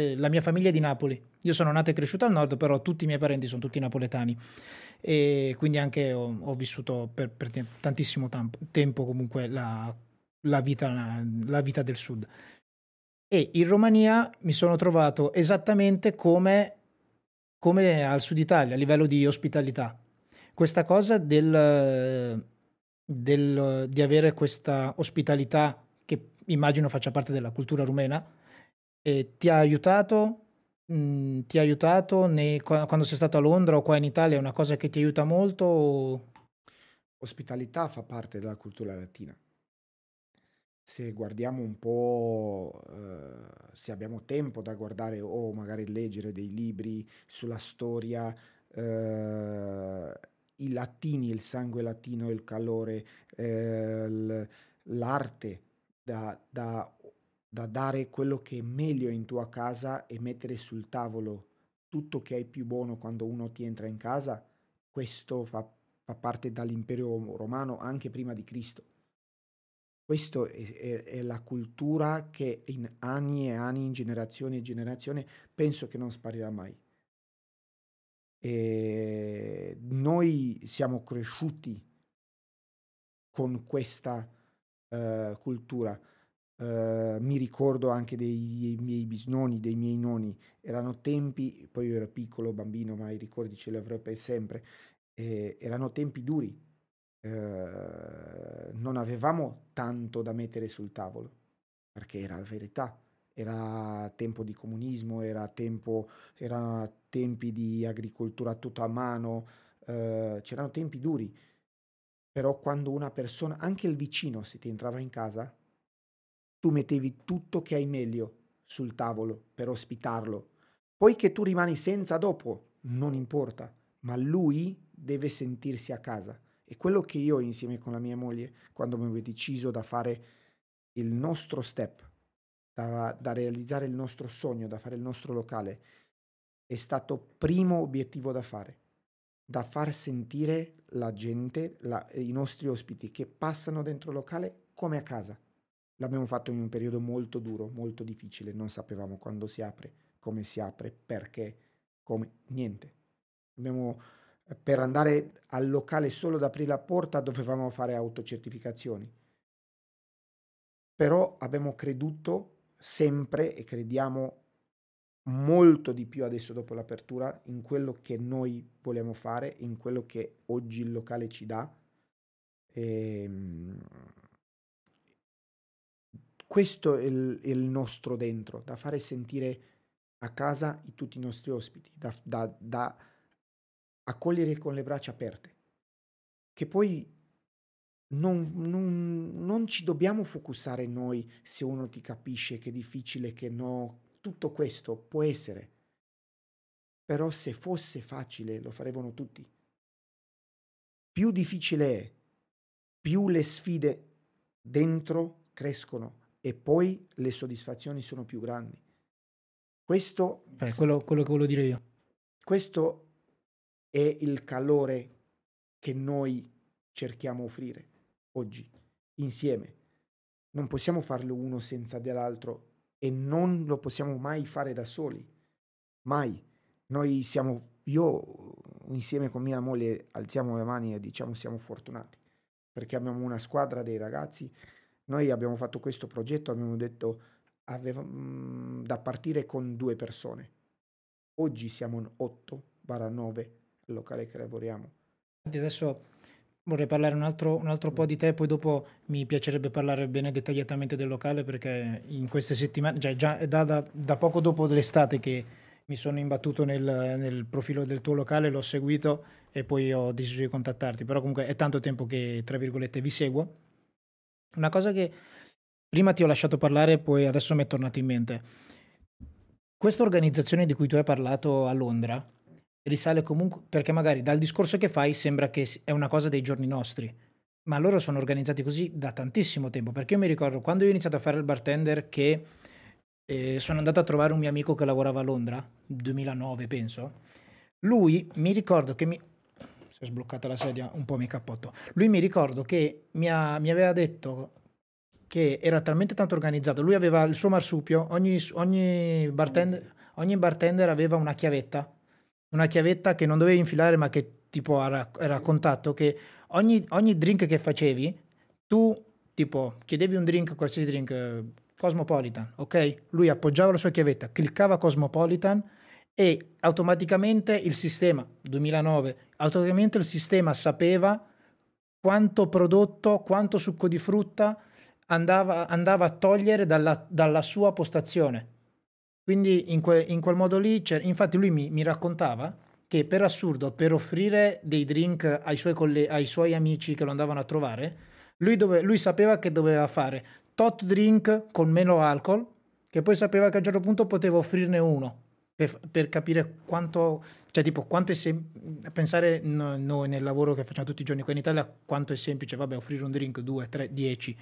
eh, la mia famiglia è di Napoli. Io sono nato e cresciuto al nord, però tutti i miei parenti sono tutti napoletani e quindi anche ho, ho vissuto per, per, tantissimo tam- tempo comunque la, la, vita, la, la vita del sud. E in Romania mi sono trovato esattamente come, come al sud Italia a livello di ospitalità. Questa cosa del, del, di avere questa ospitalità che immagino faccia parte della cultura rumena, eh, ti ha aiutato mhmm, ti ha aiutato nei, quando sei stato a Londra o qua in Italia? È una cosa che ti aiuta molto? O... Ospitalità fa parte della cultura latina. Se guardiamo un po', eh, se abbiamo tempo da guardare o magari leggere dei libri sulla storia, eh, i latini, il sangue latino, il calore, eh, l'arte da, da da dare quello che è meglio in tua casa e mettere sul tavolo tutto che hai più buono quando uno ti entra in casa, questo fa, fa parte dall'impero romano anche prima di Cristo. Questa è, è, è, la cultura che in anni e anni, in generazioni e generazioni, penso che non sparirà mai. E noi siamo cresciuti con questa uh, cultura Uh, mi ricordo anche dei miei bisnoni, dei miei nonni, erano tempi, poi io ero piccolo, bambino, ma i ricordi ce li avrò per sempre, eh, erano tempi duri, uh, non avevamo tanto da mettere sul tavolo, perché era la verità, era tempo di comunismo, era tempo, era tempi di agricoltura tutto a mano, uh, c'erano tempi duri, però quando una persona, anche il vicino, se ti entrava in casa, tu mettevi tutto che hai meglio sul tavolo per ospitarlo. Poi che tu rimani senza dopo, non importa, ma lui deve sentirsi a casa. E quello che io insieme con la mia moglie, quando ho deciso da fare il nostro step, da, da realizzare il nostro sogno, da fare il nostro locale, è stato primo obiettivo da fare, da far sentire la gente, la, i nostri ospiti che passano dentro il locale come a casa. L'abbiamo fatto in un periodo molto duro, molto difficile, non sapevamo quando si apre, come si apre, perché, come, niente. Abbiamo, eh, per andare al locale solo ad aprire la porta dovevamo fare autocertificazioni. Però abbiamo creduto sempre e crediamo molto di più adesso dopo l'apertura in quello che noi vogliamo fare, in quello che oggi il locale ci dà. E, ehm, questo è il, il, nostro dentro, da fare sentire a casa tutti i nostri ospiti, da, da, da accogliere con le braccia aperte. Che poi non, non, non, ci dobbiamo focussare noi se uno ti capisce che è difficile, che no. Tutto questo può essere. Però se fosse facile lo faremmo tutti. Più difficile è, più le sfide dentro crescono e poi le soddisfazioni sono più grandi. Questo è quello, quello che volevo dire io. Questo è il calore che noi cerchiamo offrire oggi, insieme. Non possiamo farlo uno senza dell'altro e non lo possiamo mai fare da soli. Mai. Noi siamo, io insieme con mia moglie alziamo le mani e diciamo siamo fortunati perché abbiamo una squadra dei ragazzi noi abbiamo fatto questo progetto, abbiamo detto aveva, mh, da partire con due persone. Oggi siamo in 8-9 al locale che lavoriamo. Adesso vorrei parlare un altro, un altro, po' di te, poi dopo mi piacerebbe parlare bene dettagliatamente del locale perché in queste settimane, cioè già da, da, da poco dopo l'estate che mi sono imbattuto nel, nel, profilo del tuo locale, l'ho seguito e poi ho deciso di contattarti, però comunque è tanto tempo che, tra virgolette, vi seguo una cosa che prima ti ho lasciato parlare, poi adesso mi è tornato in mente. Questa organizzazione di cui tu hai parlato a Londra risale comunque perché magari dal discorso che fai sembra che è una cosa dei giorni nostri, ma loro sono organizzati così da tantissimo tempo. Perché io mi ricordo quando io ho iniziato a fare il bartender che eh, sono andato a trovare un mio amico che lavorava a Londra, 2009 penso. Lui mi ricordo che mi, si è sbloccata la sedia, un po' mi cappotto. Lui mi ricordo che mi, ha, mi aveva detto che era talmente tanto organizzato. Lui aveva il suo marsupio, ogni, ogni, bartender, ogni bartender aveva una chiavetta, una chiavetta che non dovevi infilare ma che tipo era, era a contatto, che ogni, ogni drink che facevi, tu tipo chiedevi un drink, qualsiasi drink, eh, Cosmopolitan, ok? Lui appoggiava la sua chiavetta, cliccava Cosmopolitan e automaticamente il sistema, 2009, automaticamente il sistema sapeva quanto prodotto, quanto succo di frutta andava, andava a togliere dalla, dalla, sua postazione. Quindi in, que, in quel modo lì, infatti lui mi, mi, raccontava che per assurdo, per offrire dei drink ai suoi, coll- ai suoi amici che lo andavano a trovare, lui, dove, lui sapeva che doveva fare tot drink con meno alcol, che poi sapeva che a un certo punto poteva offrirne uno per, per capire quanto, cioè tipo quanto è semplice, pensare no, noi nel lavoro che facciamo tutti i giorni qua in Italia, quanto è semplice, vabbè, offrire un drink, due, tre, dieci.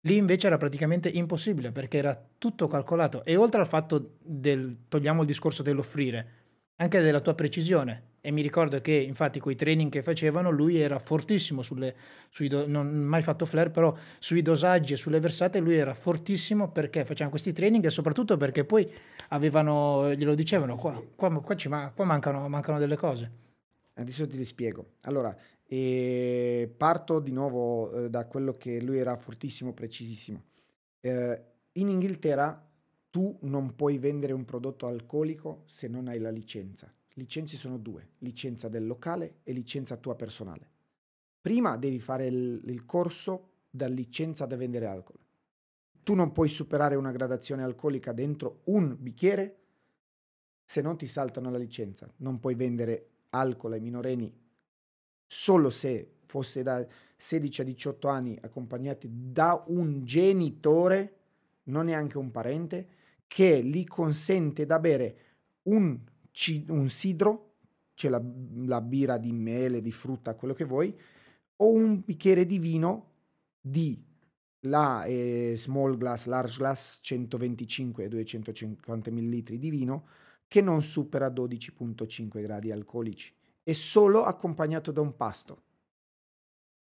Lì invece era praticamente impossibile perché era tutto calcolato e oltre al fatto del, togliamo il discorso dell'offrire, anche della tua precisione. E mi ricordo che infatti con i training che facevano lui era fortissimo sulle, sui do, non mai fatto flare, però sui dosaggi e sulle versate lui era fortissimo perché facevano questi training e soprattutto perché poi avevano, glielo dicevano, qua, qua, qua, ci, qua mancano, mancano delle cose. Adesso ti spiego. Allora, eh, parto di nuovo eh, da quello che lui era fortissimo, precisissimo. Eh, in Inghilterra tu non puoi vendere un prodotto alcolico se non hai la licenza. Licenze sono due, licenza del locale e licenza tua personale. Prima devi fare il, il corso da licenza da vendere alcol. Tu non puoi superare una gradazione alcolica dentro un bicchiere se non ti saltano la licenza. Non puoi vendere alcol ai minorenni solo se fosse da 16 a 18 anni accompagnati da un genitore, non neanche un parente, che gli consente da bere un, un sidro, cioè la, la birra di mele, di frutta, quello che vuoi, o un bicchiere di vino di la eh, small glass, large glass 125 e 250 ml di vino che non supera 12.5 gradi alcolici e solo accompagnato da un pasto.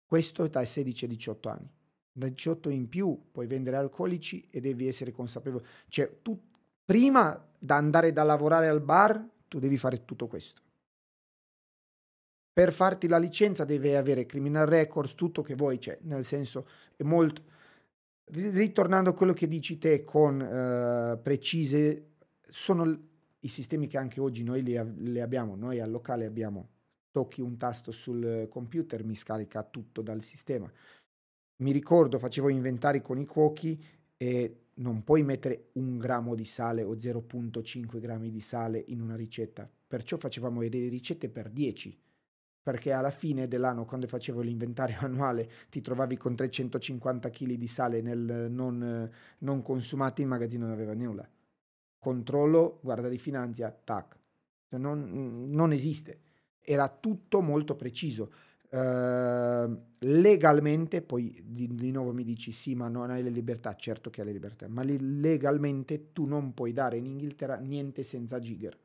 Questo è dai 16 ai 18 anni da 18 in più puoi vendere alcolici e devi essere consapevole. Cioè, tu prima da andare da lavorare al bar, tu devi fare tutto questo. Per farti la licenza devi avere criminal records, tutto che vuoi, cioè, nel senso, è molto... Ritornando a quello che dici te con uh, precise, sono i sistemi che anche oggi noi li, li abbiamo, noi al locale abbiamo, tocchi un tasto sul computer, mi scarica tutto dal sistema mi ricordo facevo inventari con i cuochi e non puoi mettere un grammo di sale o 0.5 grammi di sale in una ricetta, perciò facevamo delle ricette per 10 perché alla fine dell'anno, quando facevo l'inventario annuale, ti trovavi con 350 kg di sale nel non, non consumato, in magazzino non aveva nulla. Controllo, guarda di finanza, tac. Non, non esiste. Era tutto molto preciso. Ehm, legalmente, poi di, di, nuovo mi dici sì, ma non hai le libertà, certo che hai le libertà, ma legalmente tu non puoi dare in Inghilterra niente senza Jigger.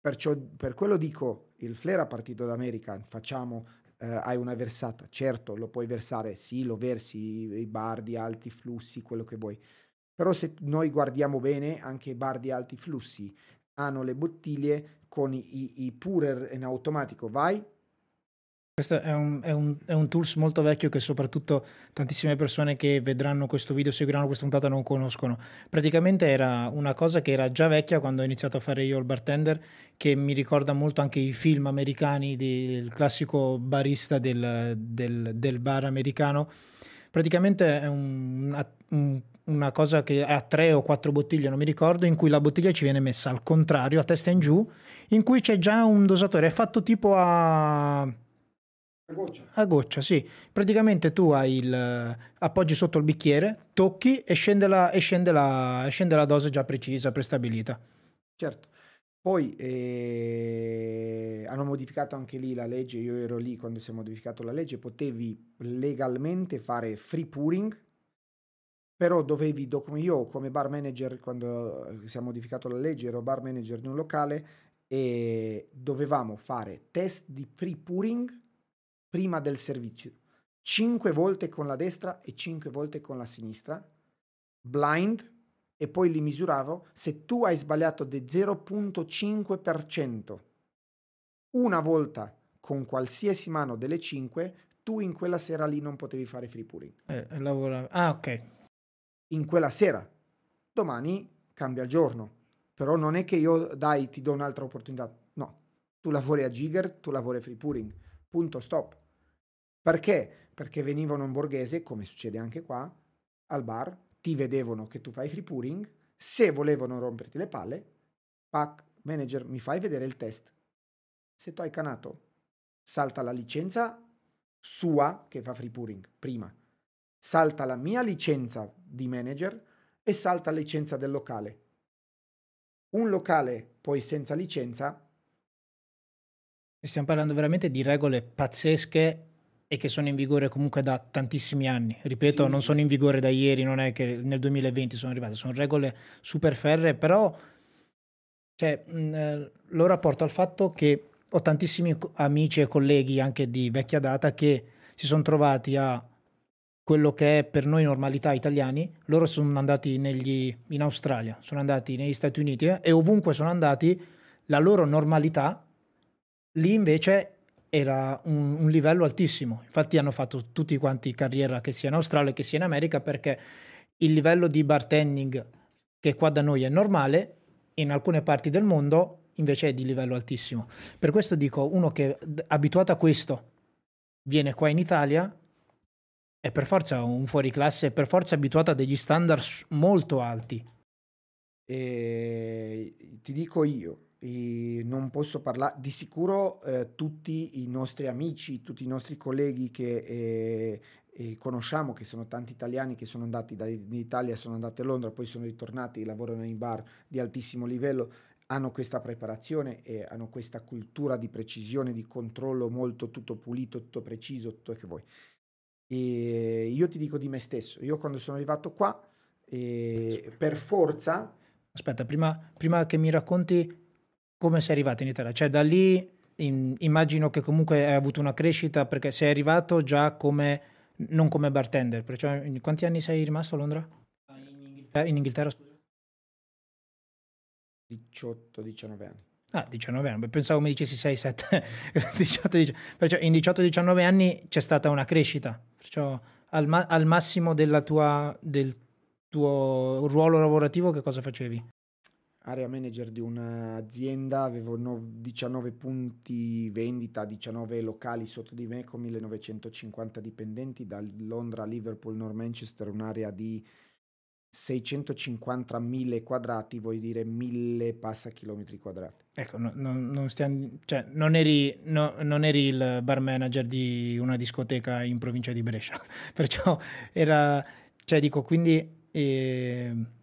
Perciò per quello dico, il flare a partito d'America, facciamo, eh, hai una versata, certo lo puoi versare, sì, lo versi i bar di alti flussi, quello che vuoi. Però se noi guardiamo bene, anche i bar di alti flussi hanno le bottiglie con i, i purer in automatico, vai, questo è un, è, un, è un, tools molto vecchio che soprattutto tantissime persone che vedranno questo video, seguiranno questa puntata non conoscono. Praticamente era una cosa che era già vecchia quando ho iniziato a fare io il bartender, che mi ricorda molto anche i film americani del classico barista del, del, del bar americano. Praticamente è un, un, una cosa che ha tre o quattro bottiglie, non mi ricordo, in cui la bottiglia ci viene messa al contrario, a testa in giù, in cui c'è già un dosatore. È fatto tipo a a goccia. A goccia, sì. Praticamente tu hai il, appoggi sotto il bicchiere, tocchi e scende la, e scende la, e scende la dose già precisa, prestabilita. Certo. Poi eh, hanno modificato anche lì la legge, io ero lì quando si è modificato la legge, potevi legalmente fare free pouring, però dovevi, come io come bar manager, quando si è modificato la legge, ero bar manager di un locale e dovevamo fare test di free pouring prima del servizio. 5 volte con la destra e 5 volte con la sinistra, blind, e poi li misuravo. Se tu hai sbagliato di 0.5% una volta con qualsiasi mano delle 5, tu in quella sera lì non potevi fare free pooling. Eh, lavora... Ah, ok. In quella sera. Domani cambia giorno. Però non è che io, dai, ti do un'altra opportunità. No. Tu lavori a Jigger, tu lavori a free pooling. Punto, stop. Perché? Perché venivano in borghese, come succede anche qua, al bar, ti vedevano che tu fai free pooling, se volevano romperti le palle, pack, manager, mi fai vedere il test. Se tu hai canato, salta la licenza sua che fa free pooling prima, salta la mia licenza di manager e salta la licenza del locale. Un locale poi senza licenza. Stiamo parlando veramente di regole pazzesche e che sono in vigore comunque da tantissimi anni. Ripeto, sì, non sì, sono in vigore da ieri, non è che nel 2020 sono arrivate, sono regole super ferre, però cioè, mh, eh, lo rapporto al fatto che ho tantissimi amici e colleghi anche di vecchia data che si sono trovati a quello che è per noi normalità italiani, loro sono andati negli, in Australia, sono andati negli Stati Uniti eh, e ovunque sono andati la loro normalità lì invece era un, un, livello altissimo. Infatti hanno fatto tutti quanti carriera che sia in Australia che sia in America perché il livello di bartending che qua da noi è normale, in alcune parti del mondo invece è di livello altissimo. Per questo dico, uno che è abituato a questo viene qua in Italia è per forza un fuoriclasse, è per forza abituato a degli standard molto alti. E ti dico io, e non posso parlare di sicuro eh, tutti i nostri amici, tutti i nostri colleghi che eh, eh, conosciamo, che sono tanti italiani che sono andati dall'Italia, sono andati a Londra, poi sono ritornati, lavorano in bar di altissimo livello, hanno questa preparazione e hanno questa cultura di precisione, di controllo molto tutto pulito, tutto preciso, tutto che vuoi. E io ti dico di me stesso, io quando sono arrivato qua, eh, per forza... Aspetta, prima, prima che mi racconti come sei arrivato in Italia? Cioè da lì in, immagino che comunque hai avuto una crescita perché sei arrivato già come, non come bartender. Perciò in quanti anni sei rimasto a Londra? In Inghilterra, in Inghilterra 18-19 anni. Ah, 19 anni, pensavo mi dicessi 6, 7, 18, 18. Perciò in 18-19 anni c'è stata una crescita, perciò al, ma- al massimo tua, del tuo ruolo lavorativo che cosa facevi? Area manager di un'azienda, avevo 19 punti vendita, 19 locali sotto di me con 1950 dipendenti, da Londra a Liverpool, Nord Manchester, un'area di 650 mille quadrati, vuol dire 1000 passa chilometri quadrati. Ecco, no, no, non, stiamo, cioè, non, eri, no, non, eri, il bar manager di una discoteca in provincia di Brescia, perciò era, cioè dico, quindi... Eh,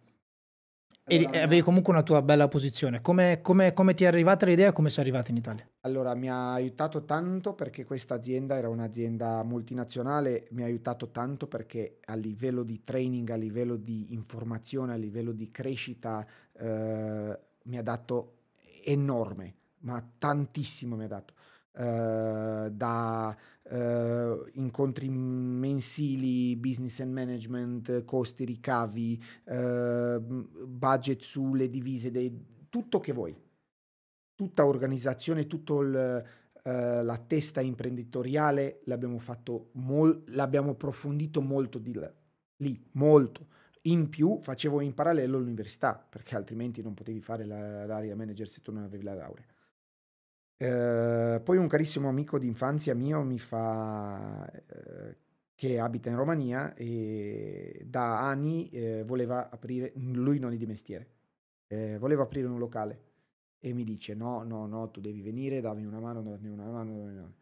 allora, e avevi comunque una tua bella posizione. Come, come, come ti è arrivata l'idea e come sei arrivato in Italia? Allora, mi ha aiutato tanto perché questa azienda era un'azienda multinazionale, mi ha aiutato tanto perché a livello di training, a livello di informazione, a livello di crescita, eh, mi ha dato enorme, ma tantissimo mi ha dato. Eh, da uh, incontri mensili, business and management, costi, ricavi, uh, budget sulle divise, dei, tutto che vuoi. Tutta organizzazione, tutta la testa imprenditoriale l'abbiamo fatto, mol- l'abbiamo approfondito molto di lì, molto. In più facevo in parallelo l'università, perché altrimenti non potevi fare la, l'area manager se tu non avevi la laurea. Eh, poi un carissimo amico di infanzia mio mi fa, eh, che abita in Romania e da anni eh, voleva aprire, lui non è di mestiere, eh, voleva aprire un locale e mi dice no, no, no, tu devi venire, dammi una mano, dammi una mano, dammi una mano.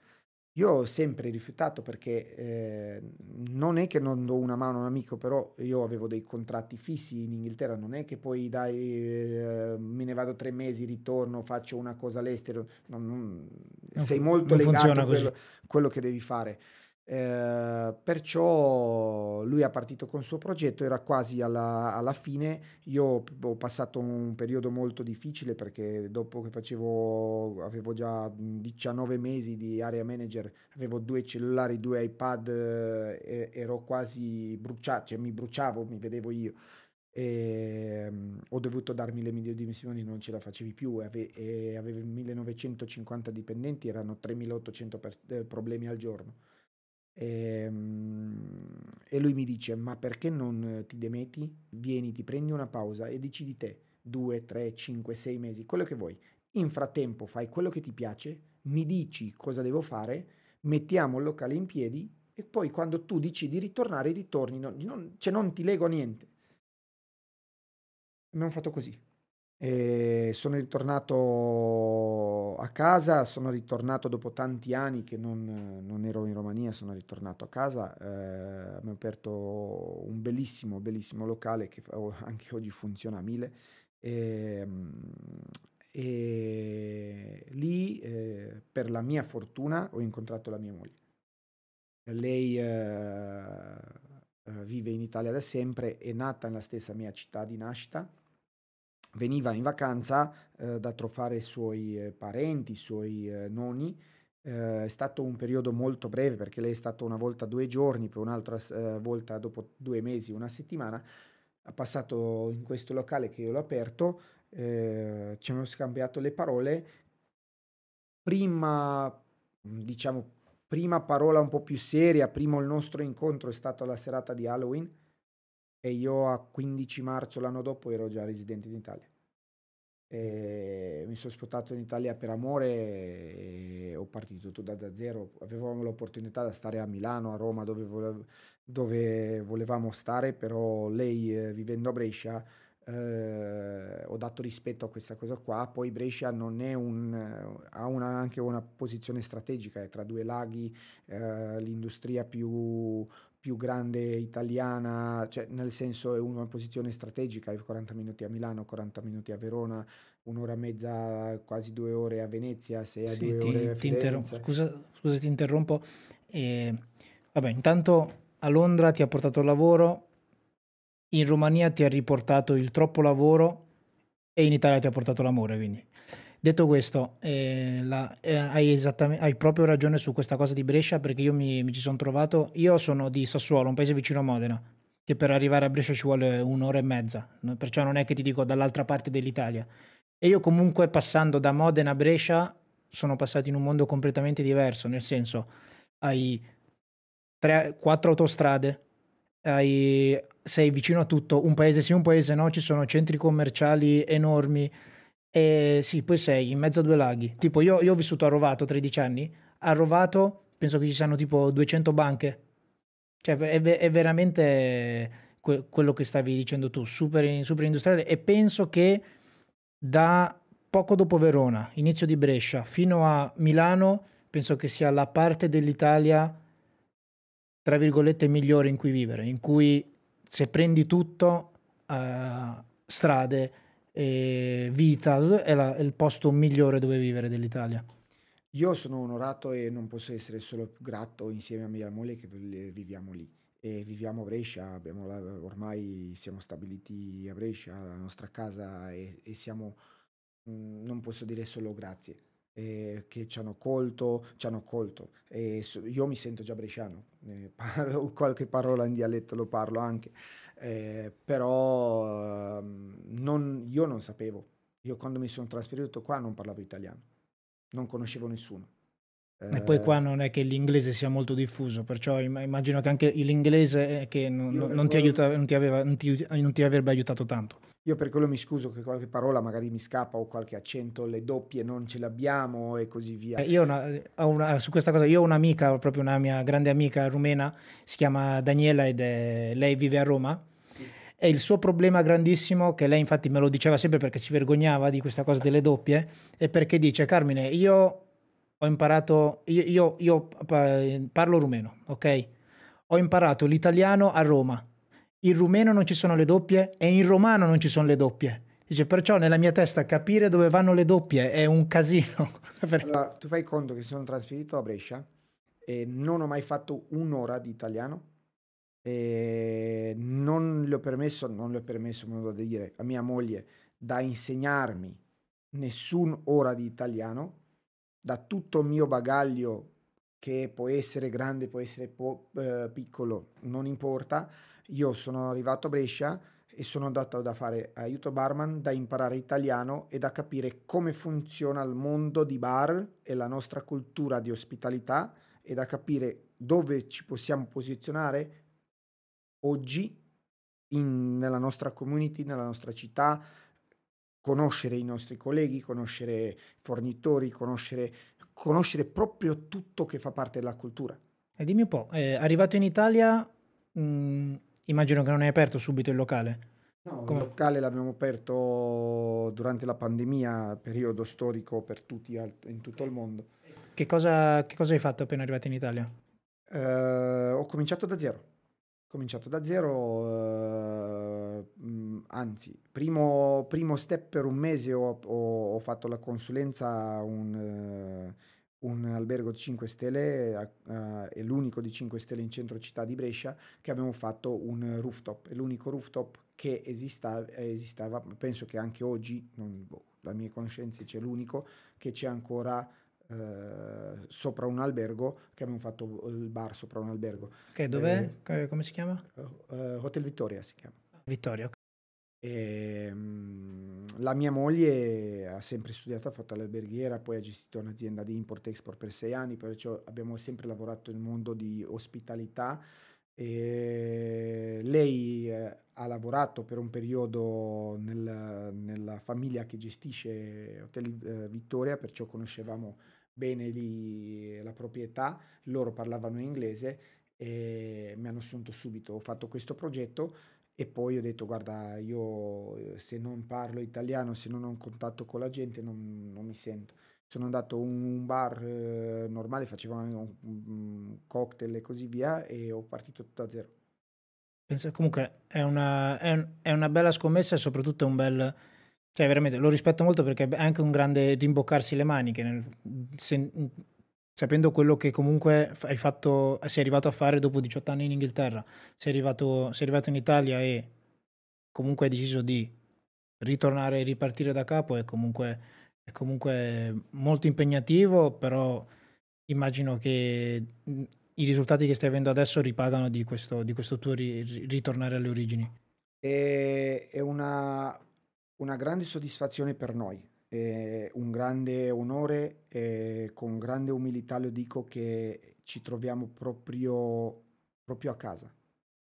Io ho sempre rifiutato perché eh, non è che non do una mano a un amico, però io avevo dei contratti fissi in Inghilterra, non è che poi dai, eh, me ne vado tre mesi, ritorno, faccio una cosa all'estero, non, non, sei molto legato a quello, quello, che devi fare. Eh, perciò lui ha partito con il suo progetto, era quasi alla, alla, fine. Io ho passato un periodo molto difficile perché dopo che facevo, avevo già 19 mesi di area manager, avevo due cellulari, due iPad, eh, ero quasi bruciato, cioè mi bruciavo, mi vedevo io. E, um, ho dovuto darmi le mie dimissioni, non ce la facevi più ave, avevo 1950 dipendenti, erano 3800 per, eh, problemi al giorno e, ehm, e lui mi dice: Ma perché non ti demetti? Vieni, ti prendi una pausa e decidi te, due, tre, cinque, sei mesi, quello che vuoi. In frattempo fai quello che ti piace, mi dici cosa devo fare, mettiamo il locale in piedi e poi quando tu dici di ritornare, ritorni, non, non, cioè non ti lego a niente. Abbiamo fatto così. E sono ritornato a casa, sono ritornato dopo tanti anni che non, non ero in Romania, sono ritornato a casa, eh, abbiamo aperto un bellissimo, bellissimo locale che anche oggi funziona a mille ehm, e lì eh, per la mia fortuna ho incontrato la mia moglie. Lei eh, eh vive in Italia da sempre, è nata nella stessa mia città di nascita veniva in vacanza eh, da trovare i suoi eh, parenti, i suoi eh, nonni. Eh, è stato un periodo molto breve perché lei è stata una volta due giorni, poi un'altra volta dopo due mesi, una settimana. Ha passato in questo locale che io l'ho aperto, ci abbiamo scambiato le parole. Prima, diciamo, prima parola un po' più seria, primo il nostro incontro è stato la serata di Halloween e io a 15 marzo l'anno dopo ero già residente in Italia. E mi sono spostato in Italia per amore e ho partito tutto da, da zero. Avevamo l'opportunità di stare a Milano, a Roma, dove, volev- dove volevamo stare, però lei eh, vivendo a Brescia eh, ho dato rispetto a questa cosa qua. Poi Brescia non è un, ha una, anche una posizione strategica, è tra due laghi, eh, l'industria più, più grande italiana, cioè nel senso è una posizione strategica, hai 40 minuti a Milano, 40 minuti a Verona, un'ora e mezza, quasi due ore a Venezia, sei a sì, due ti, ore a Firenze. Scusa, scusa, ti interrompo. Eh, vabbè, intanto a Londra ti ha portato lavoro, in Romania ti ha riportato il troppo lavoro e in Italia ti ha portato l'amore, quindi. Detto questo, eh, la, eh, hai, hai, proprio ragione su questa cosa di Brescia perché io mi, mi, ci sono trovato, io sono di Sassuolo, un paese vicino a Modena, che per arrivare a Brescia ci vuole un'ora e mezza, perciò non è che ti dico dall'altra parte dell'Italia. E io comunque passando da Modena a Brescia sono passato in un mondo completamente diverso, nel senso hai tre, quattro autostrade, hai, sei vicino a tutto, un paese sì, un paese no, ci sono centri commerciali enormi, e sì, poi sei in mezzo a due laghi. Tipo, io, io ho vissuto a Rovato 13 anni. A Rovato penso che ci siano tipo 200 banche. Cioè, è, è veramente que- quello che stavi dicendo tu, super, super industriale. E penso che da poco dopo Verona, inizio di Brescia, fino a Milano, penso che sia la parte dell'Italia, tra virgolette, migliore in cui vivere, in cui se prendi tutto, uh, strade, e vita, è, la, è, il posto migliore dove vivere dell'Italia. Io sono onorato e non posso essere solo grato insieme a mia moglie che viviamo lì. E viviamo a Brescia, abbiamo, ormai siamo stabiliti a Brescia, la nostra casa e, e siamo, mm, non posso dire solo grazie, eh, che ci hanno colto, ci hanno colto. So, io mi sento già bresciano, eh, parlo, qualche parola in dialetto lo parlo anche eh, però ehm, non, io non sapevo. Io quando mi sono trasferito qua non parlavo italiano, non conoscevo nessuno. E poi qua non è che l'inglese sia molto diffuso, perciò immagino che anche l'inglese che non, non, ti, aiuta, non, ti, aveva, non, ti, non ti avrebbe aiutato tanto. Io per quello mi scuso che qualche parola magari mi scappa o qualche accento, le doppie non ce l'abbiamo e così via. Eh, io una, una, su questa cosa, io ho un'amica, proprio una mia grande amica rumena, si chiama Daniela ed è, lei vive a Roma e il suo problema grandissimo, che lei infatti me lo diceva sempre perché si vergognava di questa cosa delle doppie, è perché dice Carmine, io ho imparato, io, io, io parlo rumeno, ok? Ho imparato l'italiano a Roma in rumeno non ci sono le doppie e in romano non ci sono le doppie. Dice, perciò nella mia testa capire dove vanno le doppie è un casino. allora, tu fai conto che sono trasferito a Brescia e non ho mai fatto un'ora di italiano. E non le ho permesso, non le ho permesso, modo di dire, a mia moglie da insegnarmi nessun'ora di italiano, da tutto il mio bagaglio che può essere grande, può essere po- eh, piccolo, non importa. Io sono arrivato a Brescia e sono andato da fare aiuto barman, da imparare italiano e da capire come funziona il mondo di bar e la nostra cultura di ospitalità e da capire dove ci possiamo posizionare oggi in, nella nostra community, nella nostra città, conoscere i nostri colleghi, conoscere fornitori, conoscere, conoscere proprio tutto che fa parte della cultura. E dimmi un po', eh, arrivato in Italia... Mh mm, Immagino che non hai aperto subito il locale. No, Come? il locale l'abbiamo aperto durante la pandemia, periodo storico per tutti in tutto il mondo. Che cosa, che cosa hai fatto appena arrivato in Italia? Eh, ho cominciato da zero. Cominciato da zero, eh, anzi, primo, primo, step per un mese ho, ho, ho fatto la consulenza a un... Eh, un albergo di 5 stelle, uh, è l'unico di 5 stelle in centro città di Brescia, che abbiamo fatto un rooftop, è l'unico rooftop che esista, esistava, penso che anche oggi, non, boh, da mie conoscenze c'è l'unico, che c'è ancora uh, sopra un albergo, che abbiamo fatto il bar sopra un albergo. Ok, dov'è? Eh, Come si chiama? Uh, Hotel Vittoria si chiama. Vittoria, ok. E, um, la mia moglie ha sempre studiato, ha fatto l'alberghiera, poi ha gestito un'azienda di import-export per sei anni, perciò abbiamo sempre lavorato nel mondo di ospitalità. E lei eh, ha lavorato per un periodo nel, nella famiglia che gestisce Hotel eh, Vittoria, perciò conoscevamo bene lì la proprietà, loro parlavano inglese e mi hanno assunto subito. Ho fatto questo progetto e poi ho detto, guarda, io eh, se non parlo italiano, se non ho un contatto con la gente, non, non mi sento. Sono andato in un bar eh, normale, facevamo un, un, cocktail e così via, e ho partito tutto da zero. Penso, comunque è una, è, un, è una bella scommessa e soprattutto un bel... Cioè, veramente lo rispetto molto perché è anche un grande rimboccarsi le maniche. Nel, se, sapendo quello che comunque hai fatto, sei arrivato a fare dopo 18 anni in Inghilterra, sei arrivato, sei arrivato in Italia e comunque hai deciso di ritornare e ripartire da capo, è comunque, è comunque molto impegnativo, però immagino che i risultati che stai avendo adesso ripagano di questo, di questo tuo ri, ritornare alle origini. È, una, una grande soddisfazione per noi eh, un grande onore e con grande umiltà lo dico che ci troviamo proprio, proprio a casa.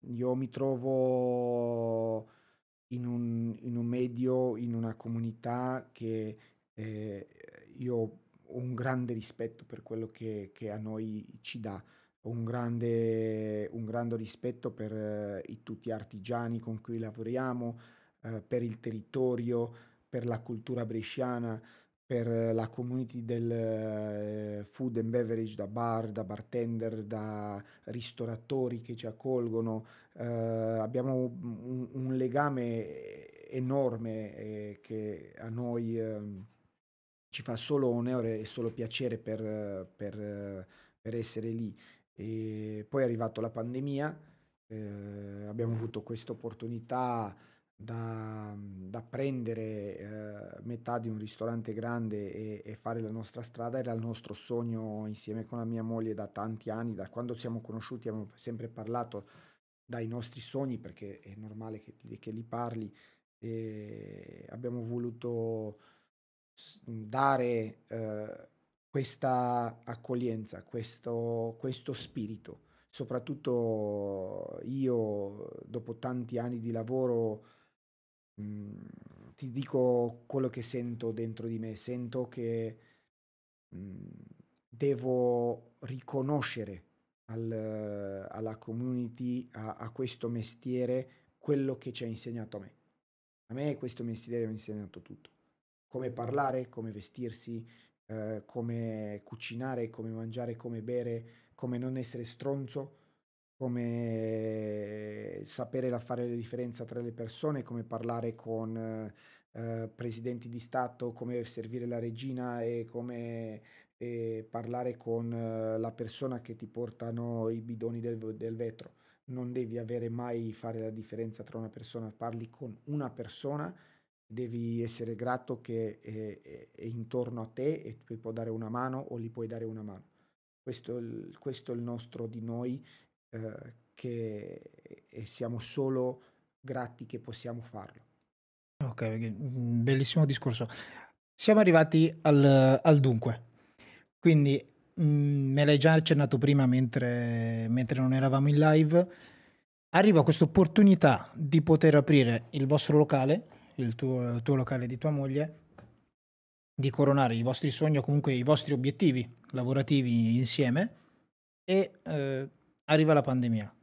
Io mi trovo in un, in un medio, in una comunità che eh, io ho un grande rispetto per quello che, che a noi ci dà. Un grande, un grande rispetto per eh, tutti gli artigiani con cui lavoriamo, eh, per il territorio, per la cultura bresciana, per la community del eh, food and beverage, da bar, da bartender, da ristoratori che ci accolgono. Eh, abbiamo un, un, legame enorme eh, che a noi ehm, ci fa solo onore e solo piacere per, per, per essere lì. E poi è arrivata la pandemia, eh, abbiamo avuto questa opportunità da, da prendere eh, metà di un ristorante grande e, e, fare la nostra strada era il nostro sogno insieme con la mia moglie da tanti anni, da quando siamo conosciuti abbiamo sempre parlato dai nostri sogni perché è normale che, che li parli e abbiamo voluto dare eh, questa accoglienza, questo, questo spirito. Soprattutto io, dopo tanti anni di lavoro, Mhmm, ti dico quello che sento dentro di me, sento che, mhmm, devo riconoscere al alla community, a a questo mestiere, quello che ci ha insegnato a me. A me questo mestiere mi ha insegnato tutto. Come parlare, come vestirsi, ehm, come cucinare, come mangiare, come bere, come non essere stronzo come sapere la fare la differenza tra le persone, come parlare con eh, presidenti di Stato, come servire la regina e come e parlare con eh, la persona che ti portano i bidoni del, del vetro. Non devi avere mai fare la differenza tra una persona, parli con una persona, devi essere grato che è, è, è intorno a te e ti può dare una mano o gli puoi dare una mano. Questo, questo è il nostro di noi eh, che siamo solo grati che possiamo farlo. Ok, mm, bellissimo discorso. Siamo arrivati al, al dunque. Quindi mh, mm, me l'hai già accennato prima mentre, mentre non eravamo in live. Arriva questa opportunità di poter aprire il vostro locale, il tuo, il tuo locale di tua moglie, di coronare i vostri sogni o comunque i vostri obiettivi lavorativi insieme e eh, arriva la pandemia.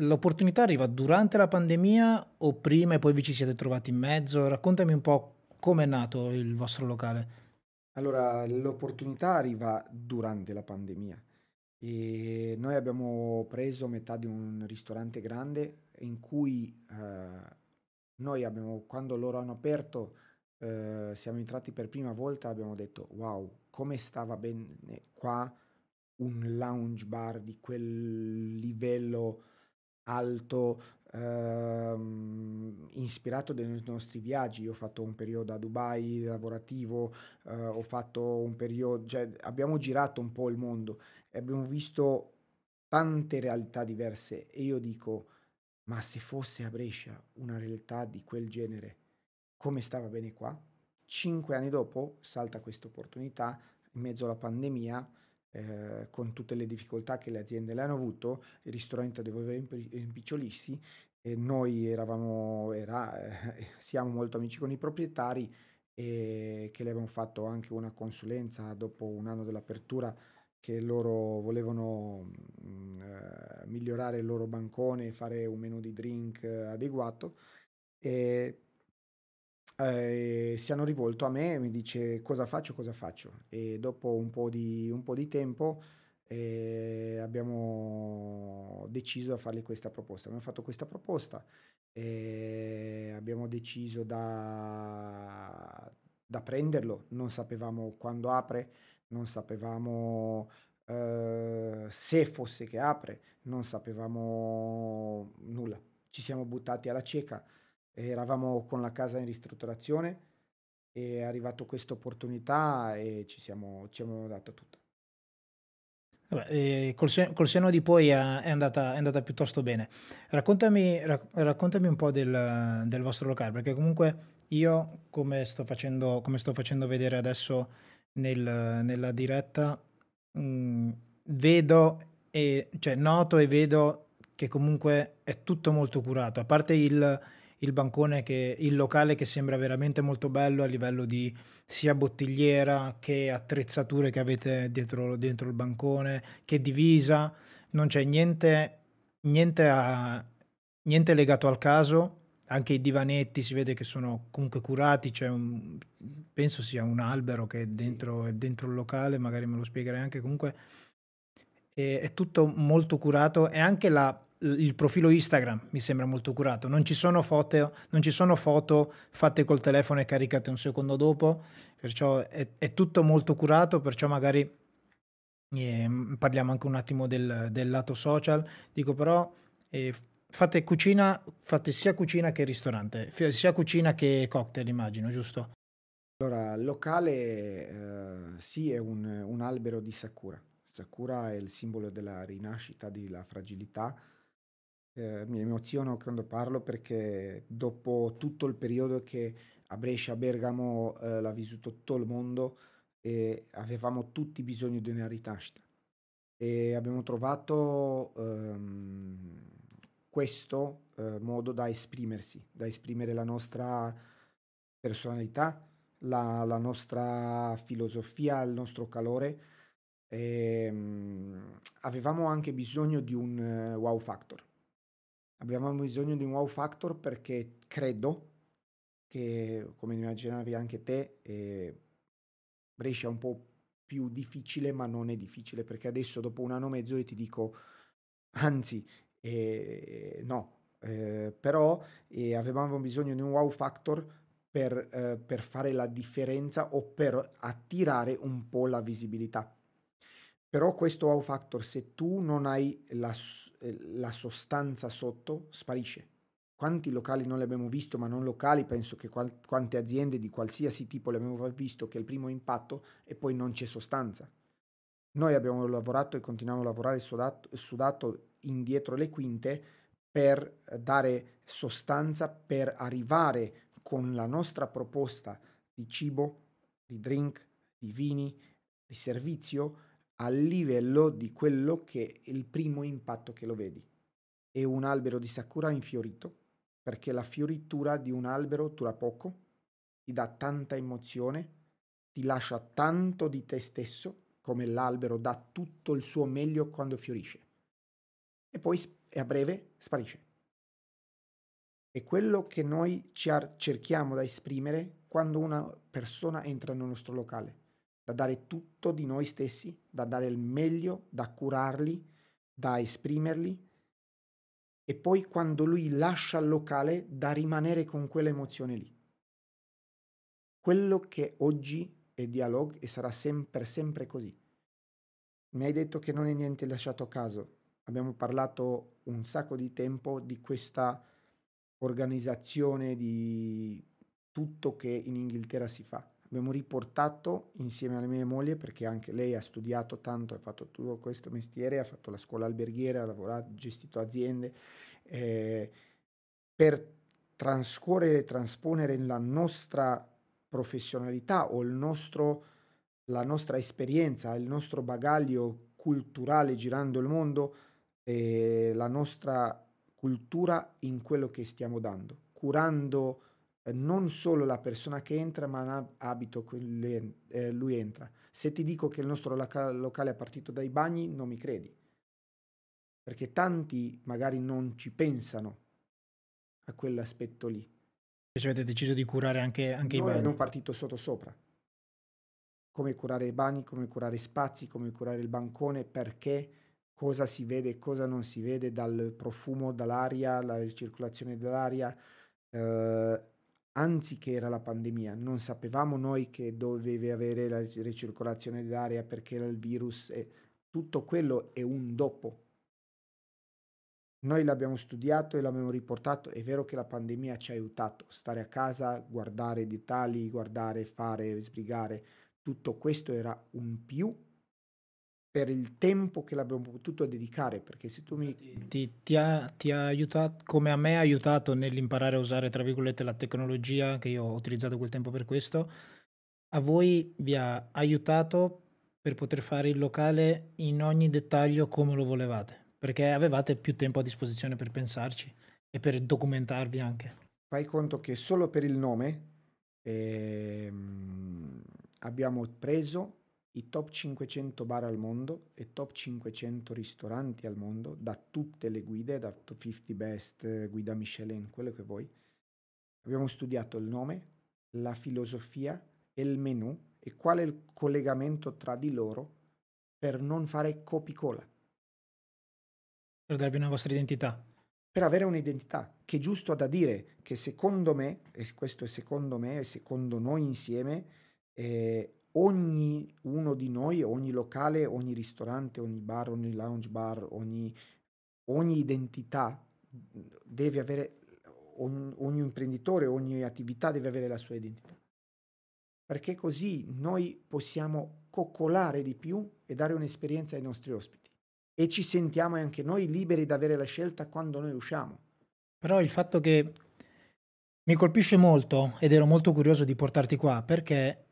L'opportunità arriva durante la pandemia o prima e poi vi ci siete trovati in mezzo? Raccontami un po' come è nato il vostro locale. Allora, l'opportunità arriva durante la pandemia e noi abbiamo preso metà di un ristorante grande in cui eh, noi abbiamo, quando loro hanno aperto, eh, siamo entrati per prima volta, abbiamo detto wow, come stava bene qua un lounge bar di quel livello alto, ehm, ispirato dai nostri viaggi. Io ho fatto un periodo a Dubai lavorativo, eh, ho fatto un periodo, cioè abbiamo girato un po' il mondo e abbiamo visto tante realtà diverse e io dico, ma se fosse a Brescia una realtà di quel genere, come stava bene qua? Cinque anni dopo salta questa opportunità in mezzo alla pandemia eh, con tutte le difficoltà che le aziende le hanno avuto, il ristorante doveva rimpicciolirsi e noi eravamo, era, eh, siamo molto amici con i proprietari e che le abbiamo fatto anche una consulenza dopo un anno dell'apertura che loro volevano mh, mm, eh, migliorare il loro bancone, fare un menù di drink adeguato e eh, si hanno rivolto a me e mi dice cosa faccio, cosa faccio. E dopo un po' di, un po di tempo eh, abbiamo deciso di fargli questa proposta. Abbiamo fatto questa proposta e abbiamo deciso da, da prenderlo. Non sapevamo quando apre, non sapevamo Uh, se fosse che apre, non sapevamo nulla. Ci siamo buttati alla cieca eravamo con la casa in ristrutturazione, è arrivata questa opportunità e ci siamo, ci abbiamo dato tutto. Vabbè, col, sen- col, senno di poi è andata, è andata piuttosto bene. Raccontami, rac- raccontami un po' del, del, vostro locale, perché comunque io, come sto facendo, come sto facendo vedere adesso nel, nella diretta, mh, mm, vedo e cioè noto e vedo che comunque è tutto molto curato, a parte il, il bancone che il locale che sembra veramente molto bello a livello di sia bottigliera che attrezzature che avete dietro, dentro il bancone, che divisa, non c'è niente, niente, a, niente legato al caso, anche i divanetti si vede che sono comunque curati, c'è un, penso sia un albero che è dentro, è dentro il locale, magari me lo spiegherai anche. Comunque, è, è tutto molto curato e anche la il profilo Instagram mi sembra molto curato. Non ci sono foto, ci sono foto fatte col telefono e caricate un secondo dopo, perciò è, è tutto molto curato, perciò magari eh, parliamo anche un attimo del, del, lato social. Dico però eh, fate cucina, fate sia cucina che ristorante, sia cucina che cocktail, immagino, giusto? Allora, il locale eh, sì è un, un albero di Sakura. Sakura è il simbolo della rinascita, della fragilità eh, mi emoziono quando parlo perché dopo tutto il periodo che a Brescia, Bergamo eh, l'ha vissuto tutto il mondo e avevamo tutti bisogno di una rinascita e abbiamo trovato ehm, questo eh, modo da esprimersi, da esprimere la nostra personalità, la, la nostra filosofia, il nostro calore. E, ehm, avevamo anche bisogno di un uh, wow factor Abbiamo bisogno di un wow factor perché credo che, come immaginavi anche te, eh, Brescia è un po' più difficile, ma non è difficile perché adesso dopo un anno e mezzo io ti dico, anzi, eh, no, eh, però eh, avevamo bisogno di un wow factor per, eh, per, fare la differenza o per attirare un po' la visibilità. Però questo wow factor, se tu non hai la, eh, la sostanza sotto, sparisce. Quanti locali non li abbiamo visto, ma non locali, penso che qual- quante aziende di qualsiasi tipo le abbiamo visto che è il primo impatto e poi non c'è sostanza. Noi abbiamo lavorato e continuiamo a lavorare sudato, sudato indietro le quinte per dare sostanza, per arrivare con la nostra proposta di cibo, di drink, di vini, di servizio al livello di quello che è il primo impatto che lo vedi. È un albero di sakura infiorito, perché la fioritura di un albero dura poco, ti dà tanta emozione, ti lascia tanto di te stesso, come l'albero dà tutto il suo meglio quando fiorisce. E poi a breve sparisce. È quello che noi cerchiamo da esprimere quando una persona entra nel nostro locale da dare tutto di noi stessi, da dare il meglio, da curarli, da esprimerli e poi quando lui lascia il locale da rimanere con quella emozione lì. Quello che oggi è dialogue e sarà sempre, sempre così. Mi hai detto che non è niente lasciato a caso. Abbiamo parlato un sacco di tempo di questa organizzazione di tutto che in Inghilterra si fa abbiamo riportato insieme alla mia moglie, perché anche lei ha studiato tanto, ha fatto tutto questo mestiere, ha fatto la scuola alberghiera, ha lavorato, gestito aziende, eh, per trascorrere trasponere la nostra professionalità o nostro, la nostra esperienza, il nostro bagaglio culturale girando il mondo, eh, la nostra cultura in quello che stiamo dando, curando non solo la persona che entra, ma l'abito che lui, eh, lui entra. Se ti dico che il nostro loca- locale è partito dai bagni, non mi credi. Perché tanti magari non ci pensano a quell'aspetto lì. Invece avete deciso di curare anche, anche Noi i bagni. abbiamo partito sotto sopra. Come curare i bagni, come curare i spazi, come curare il bancone, perché cosa si vede, cosa non si vede dal profumo, dall'aria, la ricircolazione dell'aria. Eh, anziché era la pandemia, non sapevamo noi che dovevi avere la ricircolazione dell'aria perché era il virus e tutto quello è un dopo. Noi l'abbiamo studiato e l'abbiamo riportato, è vero che la pandemia ci ha aiutato, stare a casa, guardare dettagli, guardare, fare, sbrigare, tutto questo era un più per il tempo che l'abbiamo potuto dedicare, perché se tu mi... Ti, ti, ha, ti, ha, aiutato, come a me ha aiutato nell'imparare a usare, tra virgolette, la tecnologia, che io ho utilizzato quel tempo per questo, a voi vi ha aiutato per poter fare il locale in ogni dettaglio come lo volevate, perché avevate più tempo a disposizione per pensarci e per documentarvi anche. Fai conto che solo per il nome ehm, abbiamo preso i top 500 bar al mondo e top 500 ristoranti al mondo da tutte le guide, da 50 Best, guida Michelin, quello che vuoi. Abbiamo studiato il nome, la filosofia e il menu e qual è il collegamento tra di loro per non fare copicola. Per darvi una vostra identità. Per avere un'identità, che è giusto da dire che secondo me, e questo è secondo me e secondo noi insieme, eh, ogni uno di noi, ogni locale, ogni ristorante, ogni bar, ogni lounge bar, ogni, ogni identità deve avere, ogni, ogni imprenditore, ogni attività deve avere la sua identità. Perché così noi possiamo coccolare di più e dare un'esperienza ai nostri ospiti. E ci sentiamo anche noi liberi di avere la scelta quando noi usciamo. Però il fatto che mi colpisce molto ed ero molto curioso di portarti qua perché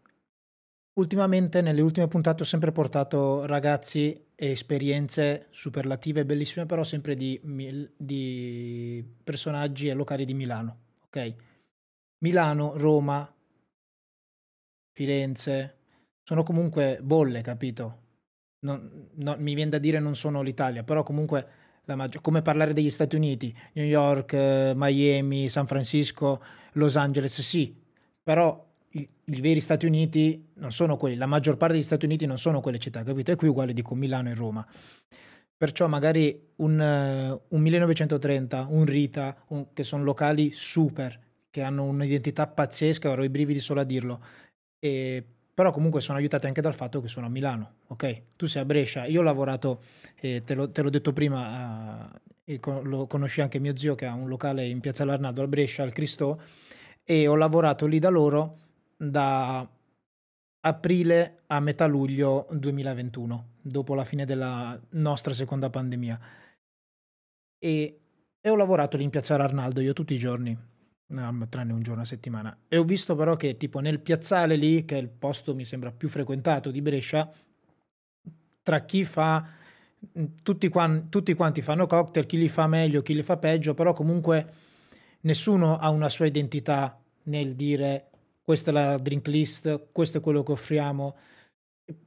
Ultimamente, nelle ultime puntate, ho sempre portato ragazzi e esperienze superlative, bellissime, però sempre di, di personaggi e locali di Milano. Ok? Milano, Roma, Firenze, sono comunque bolle, capito? Non, no, mi viene da dire non sono l'Italia, però comunque la maggior, come parlare degli Stati Uniti, New York, eh, Miami, San Francisco, Los Angeles, sì, però i, veri Stati Uniti non sono quelli, la maggior parte degli Stati Uniti non sono quelle città, capito? E qui uguale dico Milano e Roma. Perciò magari un, uh, un 1930, un Rita, un, che sono locali super, che hanno un'identità pazzesca, ero i brividi solo a dirlo, e però comunque sono aiutati anche dal fatto che sono a Milano, ok? Tu sei a Brescia, io ho lavorato, eh, te, l'ho, te, l'ho, detto prima, eh, lo conosci anche mio zio che ha un locale in Piazza Larnado a Brescia, al Cristo, e ho lavorato lì da loro da aprile a metà luglio 2021, dopo la fine della nostra seconda pandemia. E, e ho lavorato lì in Piazza Arnaldo io tutti i giorni, tranne un giorno a settimana. E ho visto però che tipo nel piazzale lì, che è il posto mi sembra più frequentato di Brescia, tra chi fa tutti, quanti, tutti quanti fanno cocktail, chi li fa meglio, chi li fa peggio, però comunque nessuno ha una sua identità nel dire questa è la drink list, questo è quello che offriamo.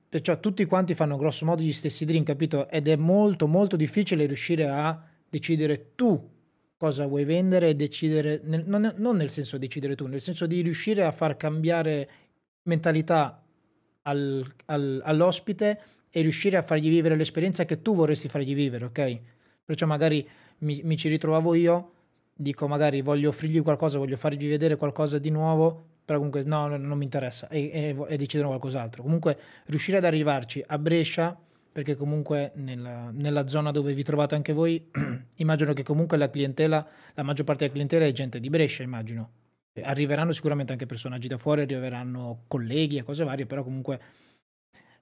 Perciò tutti quanti fanno grosso modo gli stessi drink, capito? Ed è molto molto difficile riuscire a decidere tu cosa vuoi vendere e decidere, nel, non, non, nel senso decidere tu, nel senso di riuscire a far cambiare mentalità al, al, all'ospite e riuscire a fargli vivere l'esperienza che tu vorresti fargli vivere, ok? Perciò magari mi, mi ci ritrovavo io, dico magari voglio offrirgli qualcosa, voglio fargli vedere qualcosa di nuovo, però comunque no, no non mi interessa e, e, e, decidono qualcos'altro. Comunque riuscire ad arrivarci a Brescia, perché comunque nella, nella zona dove vi trovate anche voi, immagino che comunque la clientela, la maggior parte della clientela è gente di Brescia, immagino. Arriveranno sicuramente anche personaggi da fuori, arriveranno colleghi e cose varie, però comunque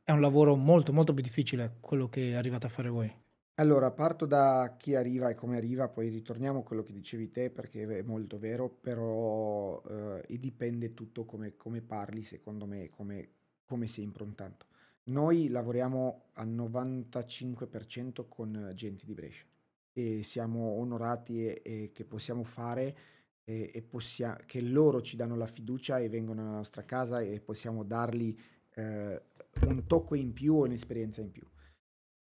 è un lavoro molto molto più difficile quello che arrivate a fare voi. Allora, parto da chi arriva e come arriva, poi ritorniamo a quello che dicevi te perché è molto vero, però eh, dipende tutto come, come parli, secondo me, come, come sei improntato. Noi lavoriamo al 95% con gente di Brescia e siamo onorati e, e che possiamo fare e, e possia- che loro ci danno la fiducia e vengono nella nostra casa e possiamo dargli eh, un tocco in più o un'esperienza in più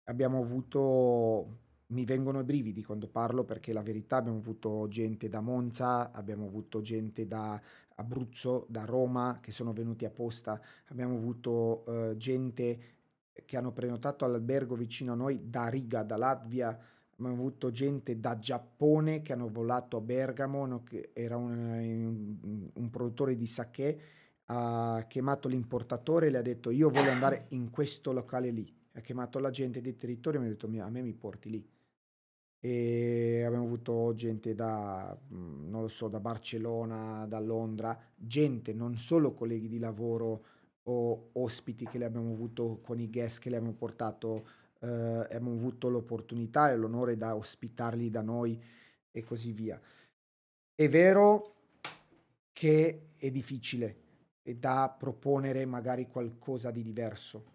abbiamo avuto mi vengono i brividi quando parlo perché la verità abbiamo avuto gente da Monza, abbiamo avuto gente da Abruzzo, da Roma che sono venuti apposta, abbiamo avuto uh, gente che hanno prenotato all'albergo vicino a noi da Riga, da Latvia, abbiamo avuto gente da Giappone che hanno volato a Bergamo, che era un, un produttore di sake, ha chiamato l'importatore e le ha detto io voglio andare in questo locale lì ha chiamato la gente del territorio e mi ha detto a me mi porti lì. E abbiamo avuto gente da, mm, non lo so, da Barcellona, da Londra, gente, non solo colleghi di lavoro o ospiti che le abbiamo avuto con i guest che le abbiamo portato, eh, abbiamo avuto l'opportunità e l'onore da ospitarli da noi e così via. È vero che è difficile e da proponere magari qualcosa di diverso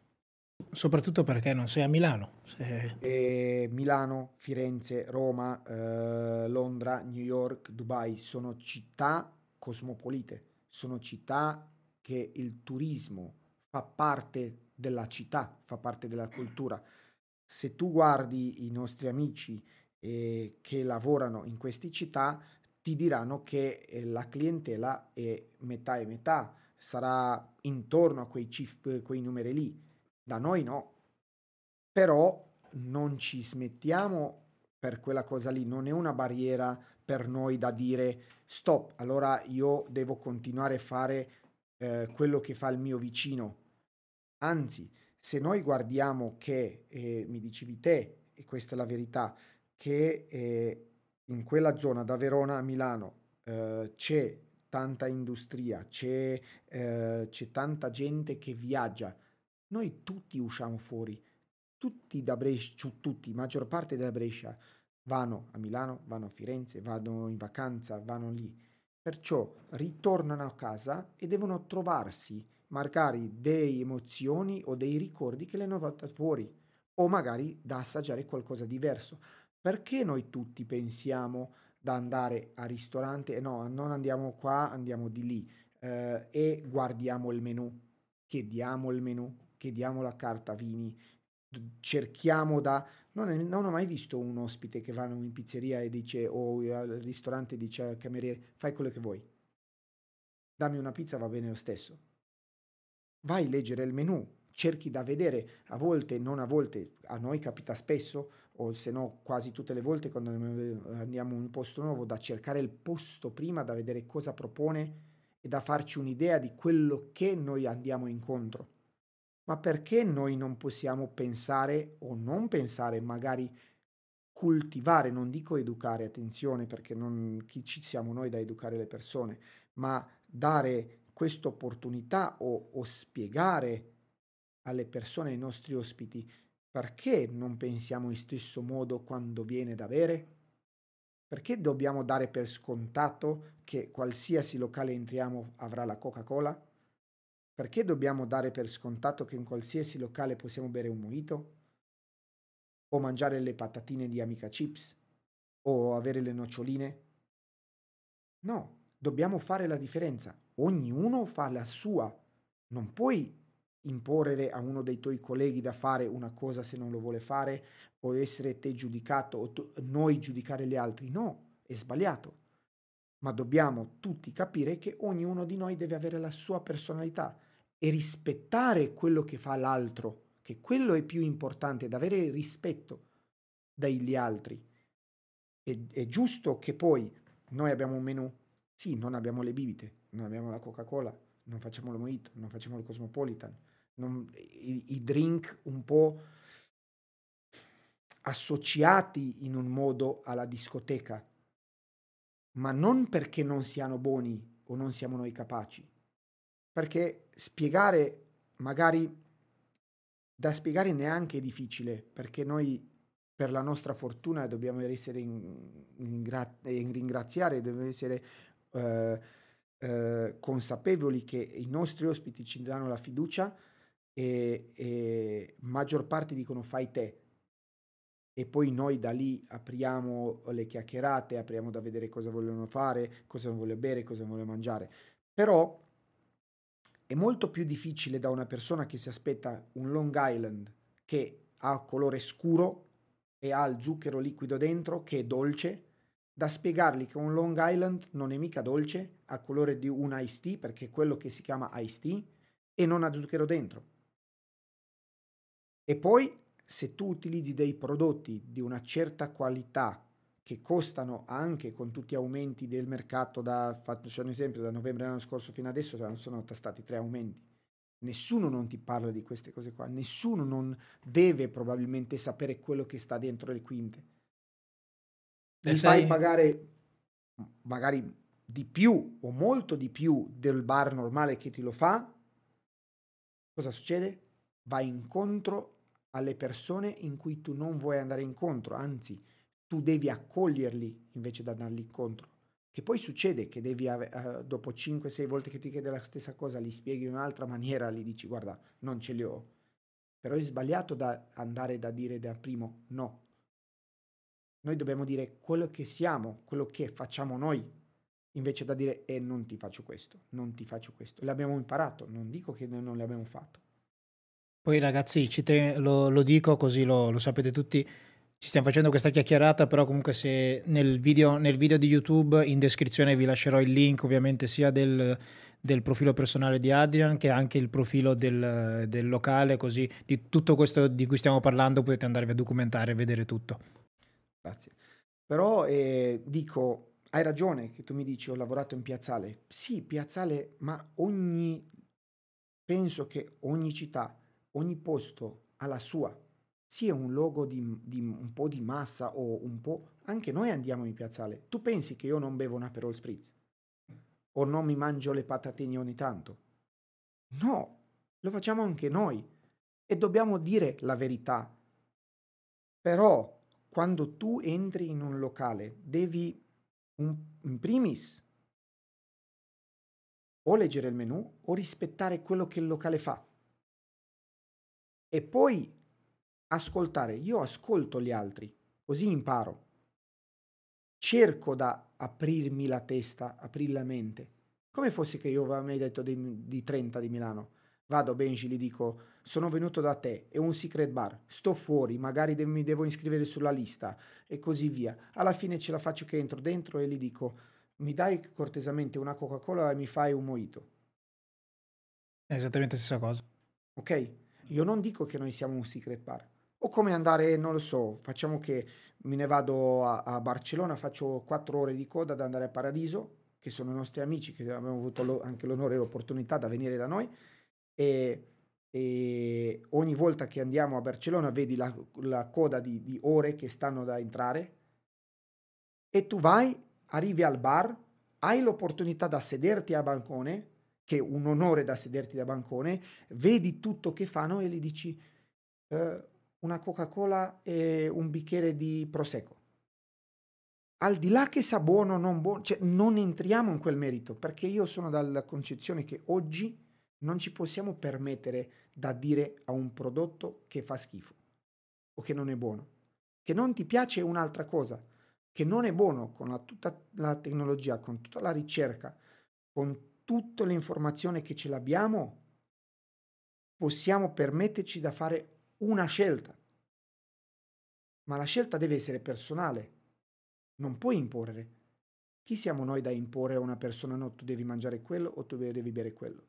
Soprattutto perché non sei a Milano. Se... E Milano, Firenze, Roma, eh, Londra, New York, Dubai sono città cosmopolite, sono città che il turismo fa parte della città, fa parte della cultura. Se tu guardi i nostri amici eh, che lavorano in queste città, ti diranno che eh, la clientela è metà e metà, sarà intorno a quei, cif- quei numeri lì da noi no. Però non ci smettiamo per quella cosa lì, non è una barriera per noi da dire stop, allora io devo continuare a fare eh, quello che fa il mio vicino. Anzi, se noi guardiamo che, eh, mi dicevi te, e questa è la verità, che eh, in quella zona da Verona a Milano eh, c'è tanta industria, c'è, eh, c'è tanta gente che viaggia, noi tutti usciamo fuori, tutti da Brescia, tutti, maggior parte della Brescia vanno a Milano, vanno a Firenze, vanno in vacanza, vanno lì. Perciò ritornano a casa e devono trovarsi magari delle emozioni o dei ricordi che le hanno portate fuori o magari da assaggiare qualcosa di diverso. Perché noi tutti pensiamo da andare al ristorante e no, non andiamo qua, andiamo di lì eh, e guardiamo il menù, chiediamo il menù, chiediamo la carta vini, cerchiamo da... Non, è, non, ho mai visto un ospite che va in pizzeria e dice o al ristorante dice al cameriere fai quello che vuoi. Dammi una pizza va bene lo stesso. Vai a leggere il menù, cerchi da vedere, a volte, non a volte, a noi capita spesso, o se no quasi tutte le volte quando andiamo in un posto nuovo, da cercare il posto prima, da vedere cosa propone e da farci un'idea di quello che noi andiamo incontro. Ma perché noi non possiamo pensare o non pensare, magari coltivare, non dico educare, attenzione perché non, chi ci siamo noi da educare le persone, ma dare questa opportunità o, o spiegare alle persone, ai nostri ospiti, perché non pensiamo in stesso modo quando viene da bere? Perché dobbiamo dare per scontato che qualsiasi locale entriamo avrà la Coca-Cola? Perché dobbiamo dare per scontato che in qualsiasi locale possiamo bere un mojito? O mangiare le patatine di Amica Chips? O avere le noccioline? No, dobbiamo fare la differenza. Ognuno fa la sua. Non puoi imporre a uno dei tuoi colleghi da fare una cosa se non lo vuole fare o essere te giudicato o tu, noi giudicare gli altri. No, è sbagliato. Ma dobbiamo tutti capire che ognuno di noi deve avere la sua personalità e rispettare quello che fa l'altro, che quello è più importante, ad avere rispetto dagli altri. È, è giusto che poi noi abbiamo un menù, sì, non abbiamo le bibite, non abbiamo la Coca-Cola, non facciamo lo mojito, non facciamo il Cosmopolitan, non, i, i drink un po' associati in un modo alla discoteca, ma non perché non siano buoni o non siamo noi capaci, perché spiegare magari da spiegare neanche è difficile, perché noi per la nostra fortuna dobbiamo essere in, in, in ringraziare, dobbiamo essere eh, eh, consapevoli che i nostri ospiti ci danno la fiducia e, e maggior parte dicono fai te e poi noi da lì apriamo le chiacchierate, apriamo da vedere cosa vogliono fare, cosa vogliono bere, cosa vogliono mangiare. Però è molto più difficile da una persona che si aspetta un Long Island che ha colore scuro e ha il zucchero liquido dentro, che è dolce, da spiegargli che un Long Island non è mica dolce, ha colore di un iced tea, perché è quello che si chiama iced tea, e non ha zucchero dentro. E poi se tu utilizzi dei prodotti di una certa qualità che costano anche con tutti gli aumenti del mercato da, faccio un esempio, da novembre dell'anno scorso fino adesso sono stati tre aumenti. Nessuno non ti parla di queste cose qua, nessuno non deve probabilmente sapere quello che sta dentro le quinte. Mi fai pagare magari di più o molto di più del bar normale che ti lo fa, cosa succede? Vai incontro alle persone in cui tu non vuoi andare incontro, anzi tu devi accoglierli invece di andarli incontro. Che poi succede che devi, uh, dopo 5-6 volte che ti chiede la stessa cosa, li spieghi in un'altra maniera, gli dici guarda, non ce li ho. Però è sbagliato da andare da dire da primo no. Noi dobbiamo dire quello che siamo, quello che facciamo noi, invece da dire eh non ti faccio questo, non ti faccio questo. L'abbiamo imparato, non dico che non l'abbiamo fatto. Poi ragazzi, te, lo, lo, dico così lo, lo, sapete tutti, ci stiamo facendo questa chiacchierata, però comunque se nel video, nel video di YouTube in descrizione vi lascerò il link ovviamente sia del, del profilo personale di Adrian che anche il profilo del, del, locale, così di tutto questo di cui stiamo parlando potete andarvi a documentare e vedere tutto. Grazie. Però eh, dico, hai ragione che tu mi dici ho lavorato in piazzale. Sì, piazzale, ma ogni, penso che ogni città ogni posto ha la sua, sia un logo di, di, un po' di massa o un po'... Anche noi andiamo in piazzale. Tu pensi che io non bevo un Aperol Spritz? O non mi mangio le patatine ogni tanto? No, lo facciamo anche noi. E dobbiamo dire la verità. Però, quando tu entri in un locale, devi, un, in primis, o leggere il menù o rispettare quello che il locale fa e poi ascoltare. Io ascolto gli altri, così imparo. Cerco da aprirmi la testa, aprire la mente. Come fosse che io mi detto di, di 30 di Milano. Vado Benji, gli dico, sono venuto da te, è un secret bar, sto fuori, magari de- mi devo iscrivere sulla lista e così via. Alla fine ce la faccio che entro dentro e gli dico, mi dai cortesemente una Coca-Cola e mi fai un mojito. È esattamente la stessa cosa. Ok? Io non dico che noi siamo un secret bar. O come andare, non lo so, facciamo che me ne vado a, a Barcellona, faccio quattro ore di coda ad andare a Paradiso, che sono nostri amici, che abbiamo avuto lo, anche l'onore e l'opportunità da venire da noi. E, e ogni volta che andiamo a Barcellona vedi la, la coda di, di ore che stanno da entrare. E tu vai, arrivi al bar, hai l'opportunità da sederti a bancone, che è un onore da sederti da bancone, vedi tutto che fanno e gli dici eh, una Coca-Cola e un bicchiere di Prosecco. Al di là che sa buono o non buono, cioè non entriamo in quel merito, perché io sono dalla concezione che oggi non ci possiamo permettere da dire a un prodotto che fa schifo o che non è buono. Che non ti piace un'altra cosa, che non è buono con la, tutta la tecnologia, con tutta la ricerca, con tutte le informazioni che ce l'abbiamo, possiamo permetterci da fare una scelta. Ma la scelta deve essere personale, non puoi imporre. Chi siamo noi da imporre a una persona no, tu devi mangiare quello o tu devi bere quello?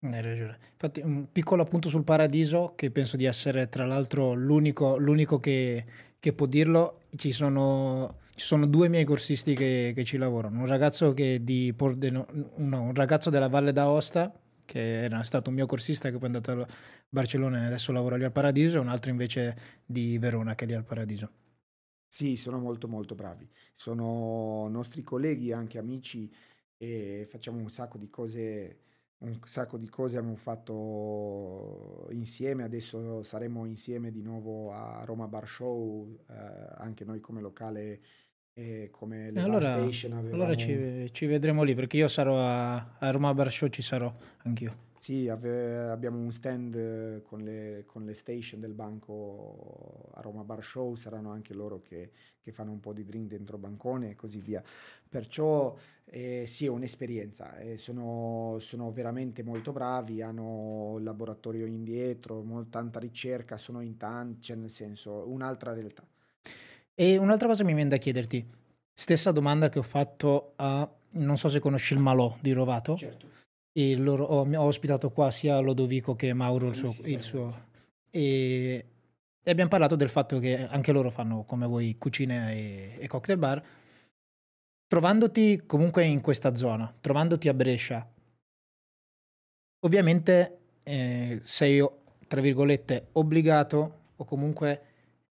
Hai ragione. Infatti, un piccolo appunto sul paradiso, che penso di essere tra l'altro l'unico, l'unico che, che, può dirlo. Ci sono, ci sono, due miei corsisti che, che ci lavorano. Un ragazzo, di, no, un ragazzo della Valle d'Aosta, che era stato un mio corsista, che poi è andato a Barcellona e adesso lavora lì al Paradiso, e un altro invece di Verona, che è lì al Paradiso. Sì, sono molto molto bravi. Sono nostri colleghi, anche amici, e facciamo un sacco di cose un sacco di cose abbiamo fatto insieme, adesso saremo insieme di nuovo a Roma Bar Show, eh, anche noi come locale e come le allora, station. Avevamo... Allora ci, ci, vedremo lì perché io sarò a, a Roma Bar Show, ci sarò anch'io. Sì, ave, abbiamo un stand con le, con le, station del banco a Roma Bar Show, saranno anche loro che, che fanno un po' di drink dentro bancone e così via. Perciò eh, sì, è un'esperienza, eh, sono, sono, veramente molto bravi, hanno il laboratorio indietro, molta, tanta ricerca, sono in tanti, cioè nel senso, un'altra realtà. E un'altra cosa mi viene da chiederti, stessa domanda che ho fatto a, non so se conosci il Malò di Rovato. Certo. Loro, ho, ho, ospitato qua sia Lodovico che Mauro, sì, il suo... Sì, il suo e, e, abbiamo parlato del fatto che anche loro fanno come voi cucine e, e cocktail bar Trovandoti comunque in questa zona, trovandoti a Brescia, ovviamente eh, sei, tra virgolette, obbligato o comunque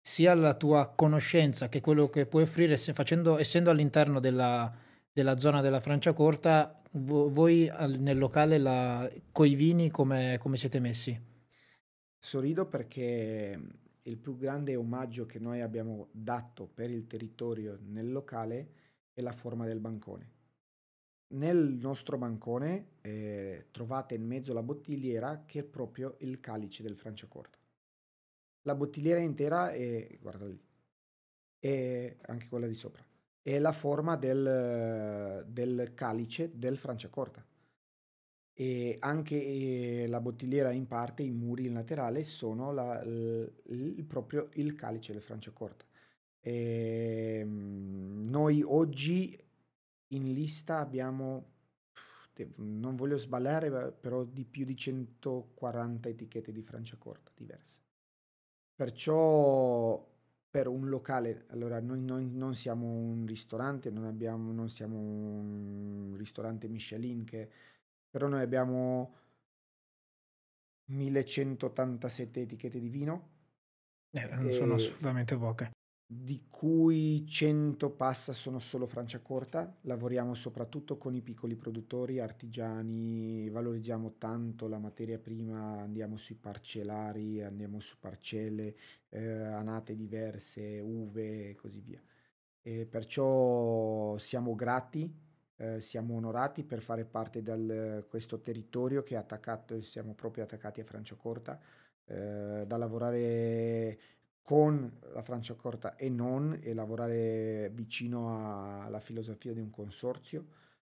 sia la tua conoscenza che quello che puoi offrire, facendo, essendo all'interno della, della zona della Franciacorta, voi nel locale la, coi vini come, come siete messi? Sorrido perché il più grande omaggio che noi abbiamo dato per il territorio nel locale e la forma del bancone. Nel nostro bancone eh, trovate in mezzo la bottigliera che è proprio il calice del Franciacorta. La bottigliera intera è, guarda lì, è anche quella di sopra, è la forma del, del calice del Franciacorta. E anche eh, la bottigliera in parte, i muri in laterale sono la, il, il, proprio il calice del Franciacorta. E, ehm, noi oggi in lista abbiamo, non voglio sbagliare, però di più di 140 etichette di Franciacorta diverse. Perciò per un locale, allora noi, noi, non siamo un ristorante, non, abbiamo, non siamo un ristorante Michelin, che, però noi abbiamo 1187 etichette di vino. Eh, non sono assolutamente poche di cui 100 passa sono solo Franciacorta, lavoriamo soprattutto con i piccoli produttori, artigiani, valorizziamo tanto la materia prima, andiamo sui parcellari, andiamo su parcelle, eh, anate diverse, uve e così via. E perciò siamo grati, eh, siamo onorati per fare parte di questo territorio che è attaccato, siamo proprio attaccati a Franciacorta, eh, da lavorare con la Franciacorta e non e lavorare vicino alla filosofia di un consorzio,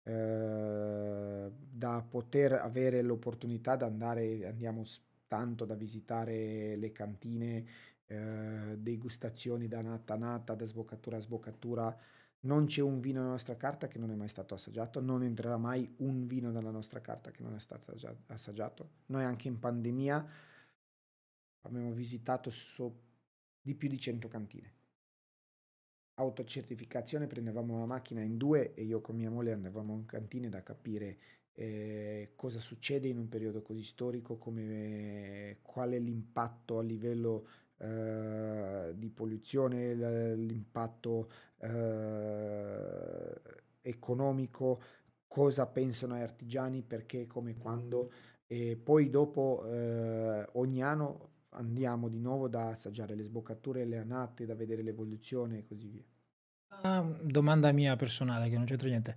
eh, da poter avere l'opportunità di andare, andiamo tanto da visitare le cantine, eh, degustazioni da nata a nata, da sboccatura a sboccatura. Non c'è un vino nella nostra carta che non è mai stato assaggiato, non entrerà mai un vino nella nostra carta che non è stato assaggiato. Noi anche in pandemia abbiamo visitato so di più di 100 cantine. autocertificazione prendevamo la macchina in due e io con mia moglie andavamo in cantina da capire eh, cosa succede in un periodo così storico, come, qual è l'impatto a livello eh, di polluzione, l'impatto eh, economico, cosa pensano gli artigiani, perché, come, quando. E poi dopo eh, ogni anno andiamo di nuovo da assaggiare le sboccature, le annate, da vedere l'evoluzione e così via. Ah, domanda mia personale, che non c'entra niente.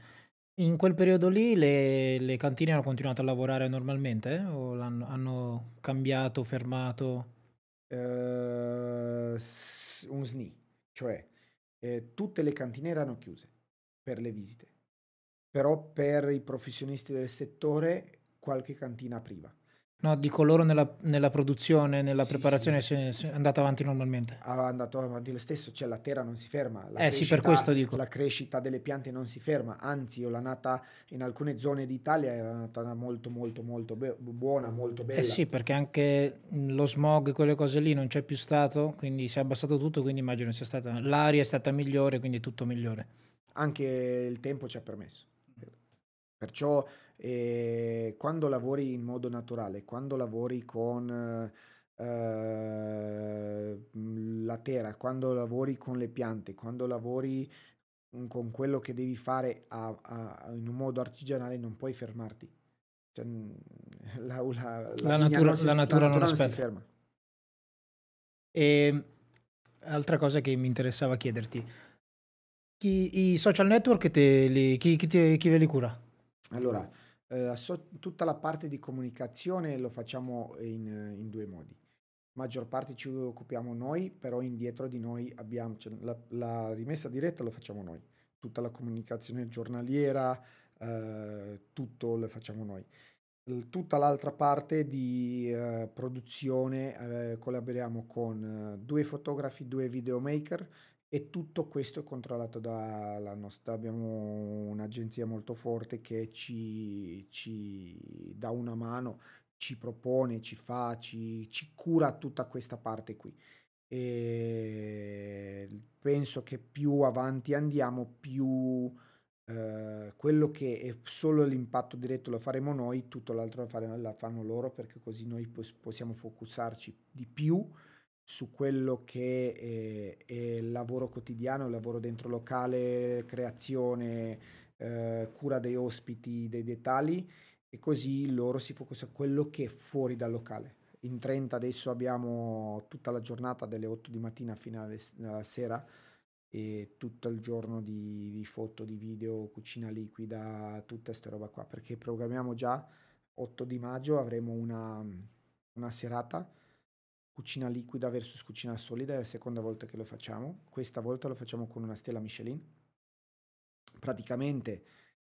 In quel periodo lì le, le cantine hanno continuato a lavorare normalmente eh? o hanno cambiato, fermato? Uh, un SNI, cioè eh, tutte le cantine erano chiuse per le visite, però per i professionisti del settore qualche cantina apriva. No, dico loro nella, nella produzione, nella sì, preparazione sì. è andata avanti normalmente. È andato avanti lo stesso, cioè la terra non si ferma. La eh sì, per questo dico. La crescita delle piante non si ferma, anzi io l'ho nata in alcune zone d'Italia era nata molto molto molto be- buona, molto bella. Eh sì, perché anche lo smog, quelle cose lì non c'è più stato, quindi si è abbassato tutto, quindi immagino sia stata... L'aria è stata migliore, quindi tutto migliore. Anche il tempo ci ha permesso. Perciò eh, quando lavori in modo naturale, quando lavori con eh, la terra, quando lavori con le piante, quando lavori con quello che devi fare a, a, in un modo artigianale, non puoi fermarti. Cioè, la, la, la, natura, si, la, natura, non, non si ferma. E altra cosa che mi interessava chiederti, chi, i social network te li, chi, chi, te, chi ve li cura? Allora, eh, so, tutta la parte di comunicazione lo facciamo in, in due modi. Maggior parte ci occupiamo noi, però indietro di noi abbiamo cioè, la, la, rimessa diretta lo facciamo noi. Tutta la comunicazione giornaliera, eh, tutto lo facciamo noi. Tutta l'altra parte di eh, produzione eh, collaboriamo con eh, due fotografi, due videomaker e tutto questo è controllato dalla nostra, abbiamo un'agenzia molto forte che ci, ci dà una mano, ci propone, ci fa, ci, ci cura tutta questa parte qui. E penso che più avanti andiamo, più eh, quello che è solo l'impatto diretto lo faremo noi, tutto l'altro lo, fare, la fanno loro perché così noi possiamo focussarci di più su quello che è, è, il lavoro quotidiano, il lavoro dentro locale, creazione, eh, cura dei ospiti, dei dettagli e così loro si focusano su quello che è fuori dal locale. In 30 adesso abbiamo tutta la giornata dalle 8 di mattina fino alla sera e tutto il giorno di, di foto, di video, cucina liquida, tutta questa roba qua perché programmiamo già 8 di maggio avremo una, una serata cucina liquida versus cucina solida, è la seconda volta che lo facciamo. Questa volta lo facciamo con una stella Michelin. Praticamente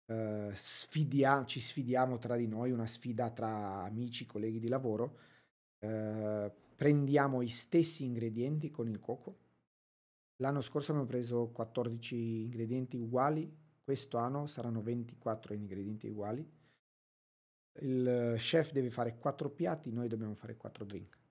eh, sfidia- ci sfidiamo tra di noi, una sfida tra amici, colleghi di lavoro. Eh, prendiamo i stessi ingredienti con il coco. L'anno scorso abbiamo preso 14 ingredienti uguali, questo anno saranno 24 ingredienti uguali. Il chef deve fare 4 piatti, noi dobbiamo fare 4 drink.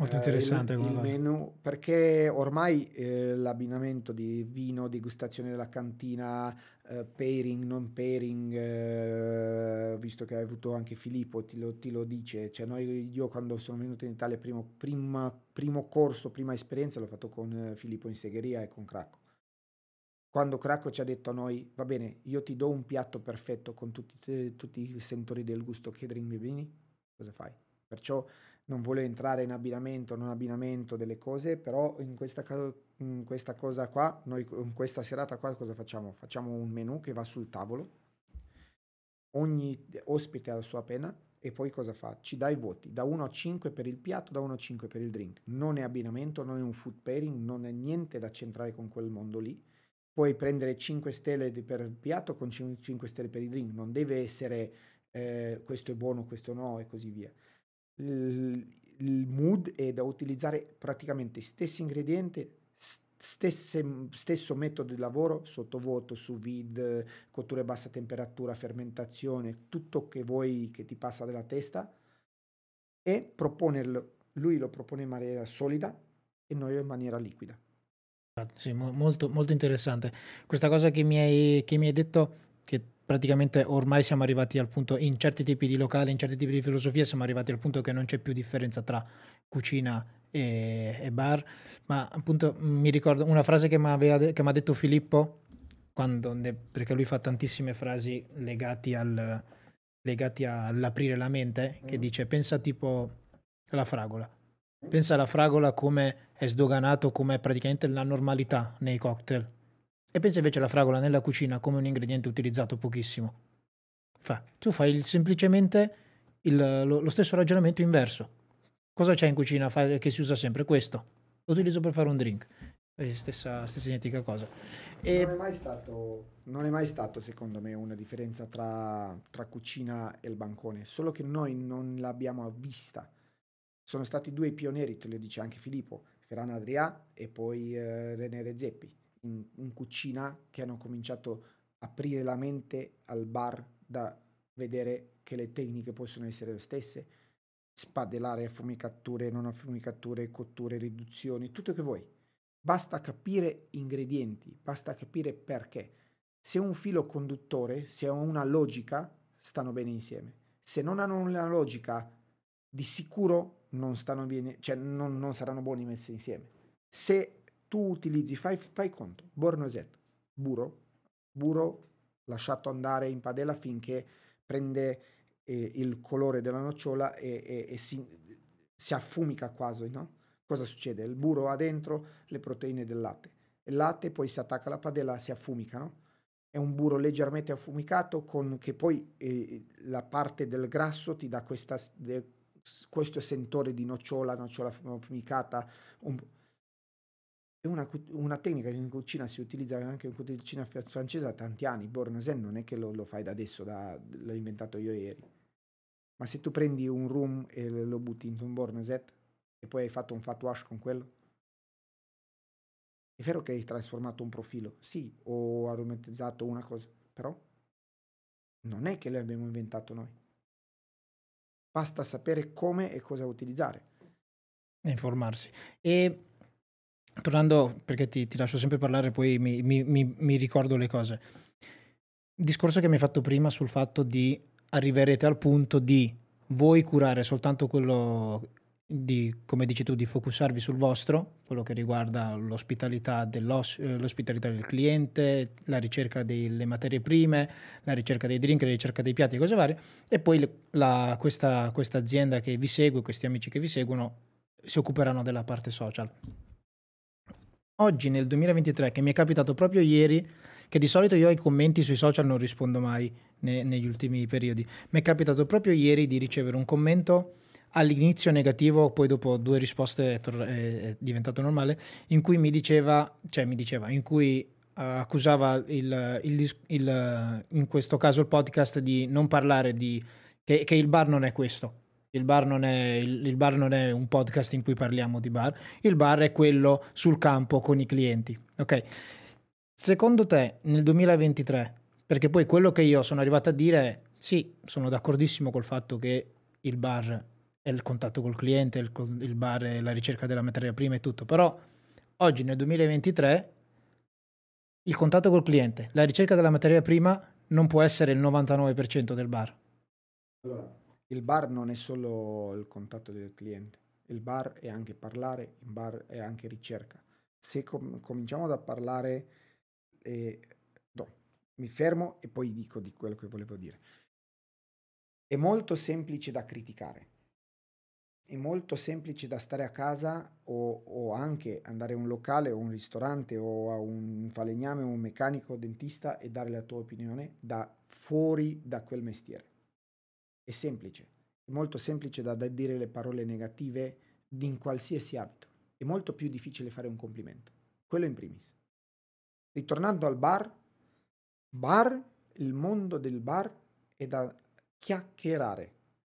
Molto interessante. Eh, il, il menu, perché ormai eh, l'abbinamento di vino, degustazione della cantina, eh, pairing, non pairing, eh, visto che hai avuto anche Filippo, ti lo, ti lo dice. Cioè noi, io quando sono venuto in Italia, primo, prima, primo corso, prima esperienza, l'ho fatto con eh, Filippo in segheria e con Cracco. Quando Cracco ci ha detto a noi, va bene, io ti do un piatto perfetto con tutti, tutti i sentori del gusto, catering bevini, cosa fai? Perciò non vuole entrare in abbinamento, non abbinamento delle cose, però in questa, in questa cosa qua, noi in questa serata qua cosa facciamo? Facciamo un menù che va sul tavolo, ogni ospite ha la sua penna e poi cosa fa? Ci dà i voti, da 1 a 5 per il piatto, da 1 a 5 per il drink. Non è abbinamento, non è un food pairing, non è niente da centrare con quel mondo lì. Puoi prendere 5 stelle per il piatto con 5 stelle per il drink, non deve essere eh, questo è buono, questo no e così via il mood è da utilizzare praticamente stessi ingredienti, stesse, stesso metodo di lavoro, sottovuoto, sous vide, cottura a bassa temperatura, fermentazione, tutto che vuoi che ti passa dalla testa e proponerlo. Lui lo propone in maniera solida e noi in maniera liquida. Sì, molto, molto interessante. Questa cosa che mi, hai, che mi hai detto, che praticamente ormai siamo arrivati al punto, in certi tipi di locali, in certi tipi di filosofia, siamo arrivati al punto che non c'è più differenza tra cucina e, e bar, ma appunto mi ricordo una frase che mi ha detto Filippo, quando, perché lui fa tantissime frasi legate al, legati all'aprire la mente, che mm. dice pensa tipo alla fragola. Pensa alla fragola come è sdoganato, come è praticamente la normalità nei cocktail. E pensa invece alla fragola nella cucina come un ingrediente utilizzato pochissimo. Fa, tu fai semplicemente il, lo, lo, stesso ragionamento inverso. Cosa c'è in cucina che si usa sempre? Questo. Lo utilizzo per fare un drink. Stessa, stessa identica cosa. E... Non, è mai stato, non è mai stato, secondo me, una differenza tra, tra cucina e il bancone, solo che noi non l'abbiamo vista. Sono stati due pionieri, te lo dice anche Filippo, Ferran Adrià e poi eh, René Rezeppi, in, in cucina che hanno cominciato a aprire la mente al bar da vedere che le tecniche possono essere le stesse, spadellare affumicature, non affumicature, cotture, riduzioni, tutto che vuoi Basta capire ingredienti, basta capire perché. Se un filo conduttore, se ha una logica, stanno bene insieme. Se non hanno una logica, di sicuro non, stanno bene, cioè non, non saranno buoni messi insieme. Se tu utilizzi, fai, fai conto, bornoset, burro, burro lasciato andare in padella finché prende eh, il colore della nocciola e, e, e si, si affumica quasi, no? cosa succede? Il burro ha dentro le proteine del latte. Il latte poi si attacca alla padella, si affumica, no? È un burro leggermente affumicato con che poi eh, la parte del grasso ti dà questa, de, questo sentore di nocciola, nocciola affumicata. Un, è una, una, tecnica che in cucina si utilizza anche in cucina francese da tanti anni. Bornosen non è che lo, lo fai da adesso, da, l'ho inventato io ieri. Ma se tu prendi un rum e lo butti in un bornoset, e poi hai fatto un fat con quello? È vero che hai trasformato un profilo, sì, o aromatizzato una cosa, però non è che l'abbiamo inventato noi. Basta sapere come e cosa utilizzare. E informarsi. E tornando, perché ti, ti lascio sempre parlare, poi mi, mi, mi, mi ricordo le cose. Il discorso che mi hai fatto prima sul fatto di arriverete al punto di voi curare soltanto quello di, come dici tu, di focusarvi sul vostro, quello che riguarda l'ospitalità, eh, l'ospitalità del cliente, la ricerca delle materie prime, la ricerca dei drink, la ricerca dei piatti e cose varie, e poi la, questa, questa azienda che vi segue, questi amici che vi seguono, si occuperanno della parte social. Oggi nel 2023, che mi è capitato proprio ieri, che di solito io ai commenti sui social non rispondo mai ne, negli ultimi periodi, mi è capitato proprio ieri di ricevere un commento all'inizio negativo, poi dopo due risposte è, tor- è, diventato normale, in cui mi diceva, cioè mi diceva, in cui uh, accusava il, il, il, in questo caso il podcast di non parlare di, che, che il bar non è questo. Il bar, non è, il, il bar non è un podcast in cui parliamo di bar, il bar è quello sul campo con i clienti. Ok. Secondo te, nel 2023, perché poi quello che io sono arrivato a dire è sì, sono d'accordissimo col fatto che il bar è il contatto col cliente, il, il bar, la ricerca della materia prima e tutto, però oggi nel 2023 il contatto col cliente, la ricerca della materia prima non può essere il 99% del bar. Allora, il bar non è solo il contatto del cliente, il bar è anche parlare, il bar è anche ricerca. Se com- cominciamo da parlare, eh, no, mi fermo e poi dico di quello che volevo dire. È molto semplice da criticare è molto semplice da stare a casa o, o, anche andare a un locale o un ristorante o a un falegname o un meccanico dentista e dare la tua opinione da fuori da quel mestiere. È semplice, è molto semplice da, dire le parole negative in qualsiasi abito. È molto più difficile fare un complimento. Quello in primis. Ritornando al bar, bar, il mondo del bar è da chiacchierare,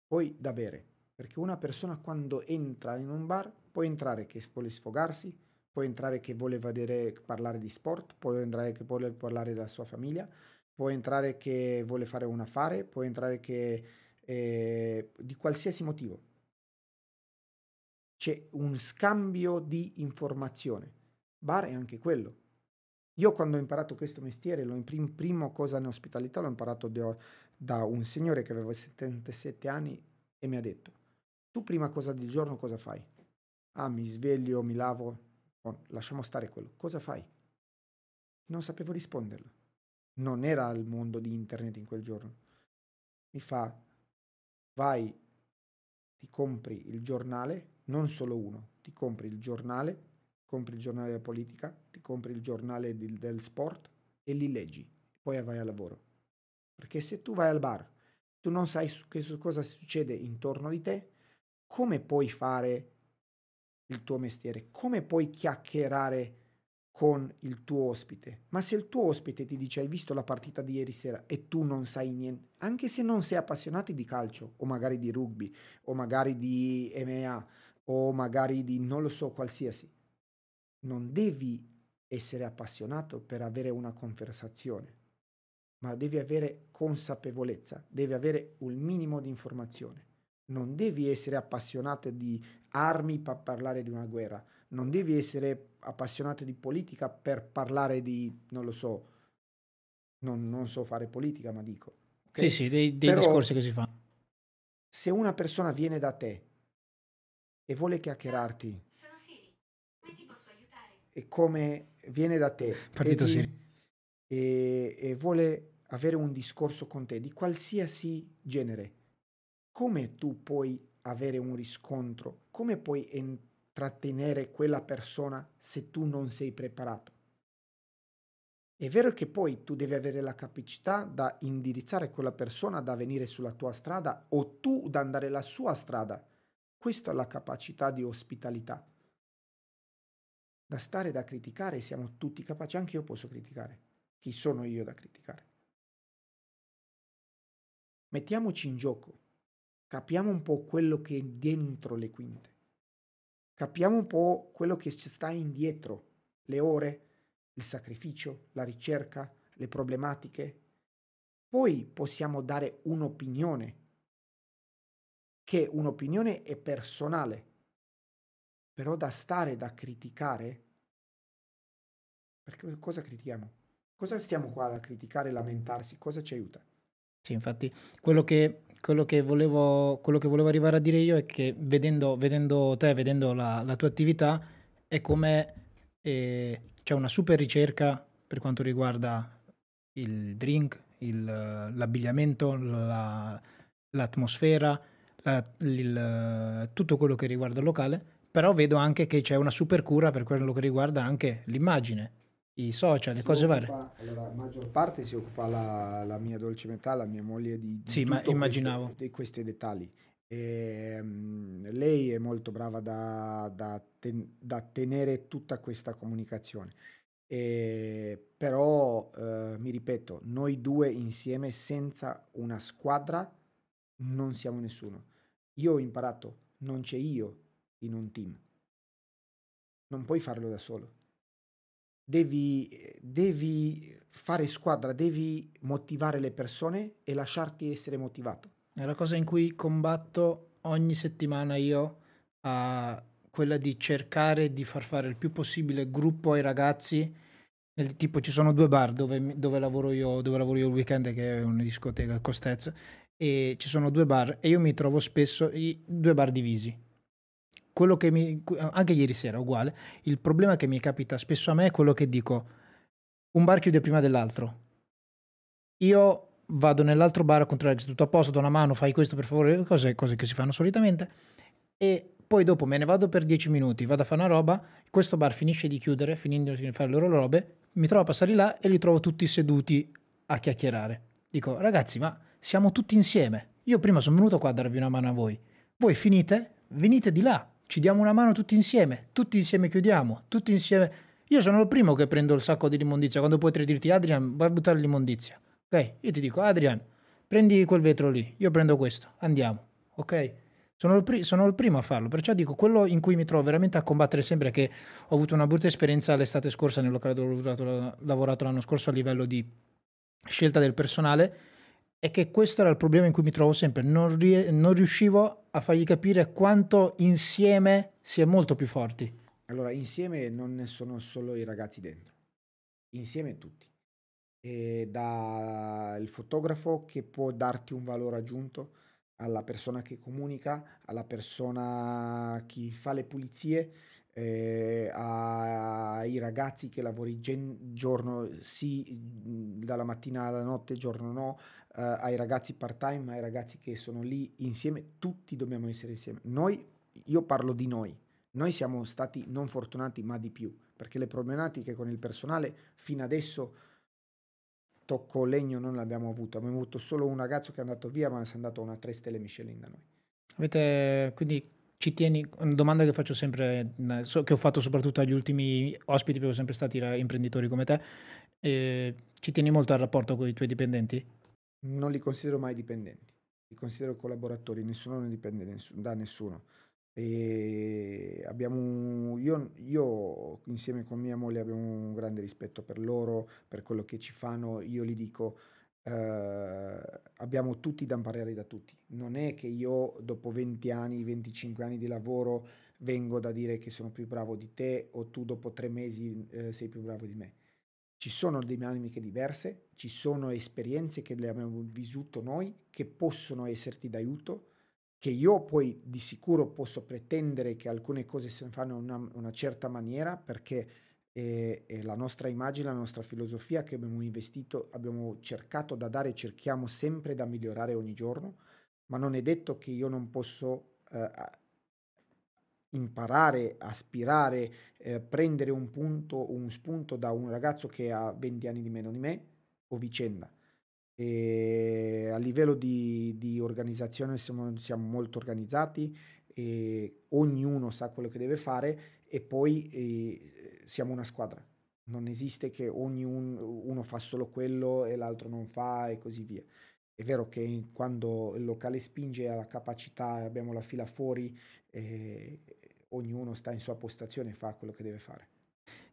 poi da bere perché una persona quando entra in un bar può entrare che vuole sfogarsi, può entrare che vuole vedere, parlare di sport, può entrare che vuole parlare della sua famiglia, può entrare che vuole fare un affare, può entrare che eh, di qualsiasi motivo. C'è un scambio di informazione. Bar è anche quello. Io quando ho imparato questo mestiere, l'ho prim- prima cosa in ospitalità l'ho imparato da, da un signore che aveva 77 anni e mi ha detto, tu prima cosa del giorno cosa fai? Ah, mi sveglio, mi lavo, oh, lasciamo stare quello. Cosa fai? Non sapevo risponderlo. Non era il mondo di internet in quel giorno. Mi fa, vai, ti compri il giornale, non solo uno, ti compri il giornale, compri il giornale della politica, ti compri il giornale di, del sport e li leggi, poi vai al lavoro. Perché se tu vai al bar, tu non sai su, che, su cosa succede intorno di te, come puoi fare il tuo mestiere? Come puoi chiacchierare con il tuo ospite? Ma se il tuo ospite ti dice hai visto la partita di ieri sera e tu non sai niente, anche se non sei appassionato di calcio o magari di rugby o magari di MMA o magari di non lo so qualsiasi, non devi essere appassionato per avere una conversazione, ma devi avere consapevolezza, devi avere un minimo di informazione. Non devi essere appassionato di armi per parlare di una guerra, non devi essere appassionato di politica per parlare di, non lo so, non, non so fare politica, ma dico. Okay? Sì, sì, dei, dei discorsi che si fanno. Se una persona viene da te e vuole chiacchierarti, sono Siri, come ti posso aiutare? E come viene da te Partito e, Siri. E, e vuole avere un discorso con te di qualsiasi genere, come tu puoi avere un riscontro, come puoi intrattenere quella persona se tu non sei preparato? È vero che poi tu devi avere la capacità da indirizzare quella persona da venire sulla tua strada o tu da andare la sua strada. Questa è la capacità di ospitalità. Da stare da criticare siamo tutti capaci, anche io posso criticare. Chi sono io da criticare? Mettiamoci in gioco, capiamo un po' quello che è dentro le quinte, capiamo un po' quello che sta indietro, le ore, il sacrificio, la ricerca, le problematiche. Poi possiamo dare un'opinione, che un'opinione è personale, però da stare, da criticare, perché cosa critichiamo? Cosa stiamo qua a criticare, lamentarsi? Cosa ci aiuta? Sì, infatti, quello che, quello che, volevo, quello che volevo arrivare a dire io è che vedendo, vedendo te, vedendo la, la tua attività, è come eh, c'è una super ricerca per quanto riguarda il drink, il, l'abbigliamento, la, l'atmosfera, la, il, tutto quello che riguarda il locale, però vedo anche che c'è una super cura per quello che riguarda anche l'immagine i social, le cose varie. Allora, la maggior parte si occupa la, la mia dolce metà, la mia moglie di, di sì, ma immaginavo. Queste, di questi dettagli. E, um, lei è molto brava da, da, ten, da tenere tutta questa comunicazione. E, però, uh, mi ripeto, noi due insieme senza una squadra non siamo nessuno. Io ho imparato, non c'è io in un team. Non puoi farlo da solo devi, devi fare squadra, devi motivare le persone e lasciarti essere motivato. È la cosa in cui combatto ogni settimana io a quella di cercare di far fare il più possibile gruppo ai ragazzi. Nel tipo ci sono due bar dove, dove, lavoro, io, dove lavoro io il weekend, che è una discoteca Costez, e ci sono due bar e io mi trovo spesso i due bar divisi quello che mi, anche ieri sera uguale, il problema che mi capita spesso a me è quello che dico, un bar chiude prima dell'altro. Io vado nell'altro bar a controllare che tutto a posto, do una mano, fai questo per favore, cose, cose che si fanno solitamente, e poi dopo me ne vado per 10 minuti, vado a fare una roba, questo bar finisce di chiudere, finendo di fare le loro robe, mi trovo a passare là e li trovo tutti seduti a chiacchierare. Dico, ragazzi, ma siamo tutti insieme. Io prima sono venuto qua a darvi una mano a voi. Voi finite, venite di là ci diamo una mano tutti insieme, tutti insieme chiudiamo, tutti insieme. Io sono il primo che prendo il sacco di immondizia quando potrei dirti Adrian, vai a buttare l'immondizia. Ok? Io ti dico Adrian, prendi quel vetro lì, io prendo questo, andiamo. Ok? Sono il, pri- sono il, primo a farlo, perciò dico quello in cui mi trovo veramente a combattere sempre che ho avuto una brutta esperienza l'estate scorsa nel locale dove ho lavorato l'anno scorso a livello di scelta del personale è che questo era il problema in cui mi trovo sempre, non, rie- non riuscivo a fargli capire quanto insieme si è molto più forti. Allora, insieme non ne sono solo i ragazzi dentro, insieme tutti. E dal fotografo che può darti un valore aggiunto, alla persona che comunica, alla persona che fa le pulizie, eh, ai ragazzi che lavori gen- giorno sì, dalla mattina alla notte, giorno no, eh, ai ragazzi part time, ai ragazzi che sono lì insieme, tutti dobbiamo essere insieme. Noi, io parlo di noi, noi siamo stati non fortunati ma di più, perché le problematiche con il personale fino adesso tocco legno non l'abbiamo avuto, abbiamo avuto solo un ragazzo che è andato via ma si è andato a una 3 stelle Michelin da noi. Avete quindi ci tieni, una domanda che faccio sempre, che ho fatto soprattutto agli ultimi ospiti, perché sono sempre stati imprenditori come te, eh, ci tieni molto al rapporto con i tuoi dipendenti? Non li considero mai dipendenti, li considero collaboratori, nessuno ne dipende da nessuno. E abbiamo, io, io insieme con mia moglie abbiamo un grande rispetto per loro, per quello che ci fanno, io gli dico eh, abbiamo tutti da imparare da tutti. Non è che io dopo 20 anni, 25 anni di lavoro vengo da dire che sono più bravo di te o tu dopo tre mesi eh, sei più bravo di me. Ci sono dinamiche diverse, ci sono esperienze che le abbiamo vissuto noi che possono esserti d'aiuto, che io poi di sicuro posso pretendere che alcune cose si fanno in una, una certa maniera perché e, e, la nostra immagine, la nostra filosofia che abbiamo investito, abbiamo cercato da dare, cerchiamo sempre da migliorare ogni giorno, ma non è detto che io non posso eh, imparare, aspirare, eh, prendere un punto, un spunto da un ragazzo che ha 20 anni di meno di me o vicenda. E a livello di, di organizzazione siamo, siamo, molto organizzati, ognuno sa quello che deve fare e poi eh, siamo una squadra. Non esiste che ognuno uno fa solo quello e l'altro non fa e così via. È vero che quando il locale spinge alla capacità e abbiamo la fila fuori, eh, ognuno sta in sua postazione e fa quello che deve fare.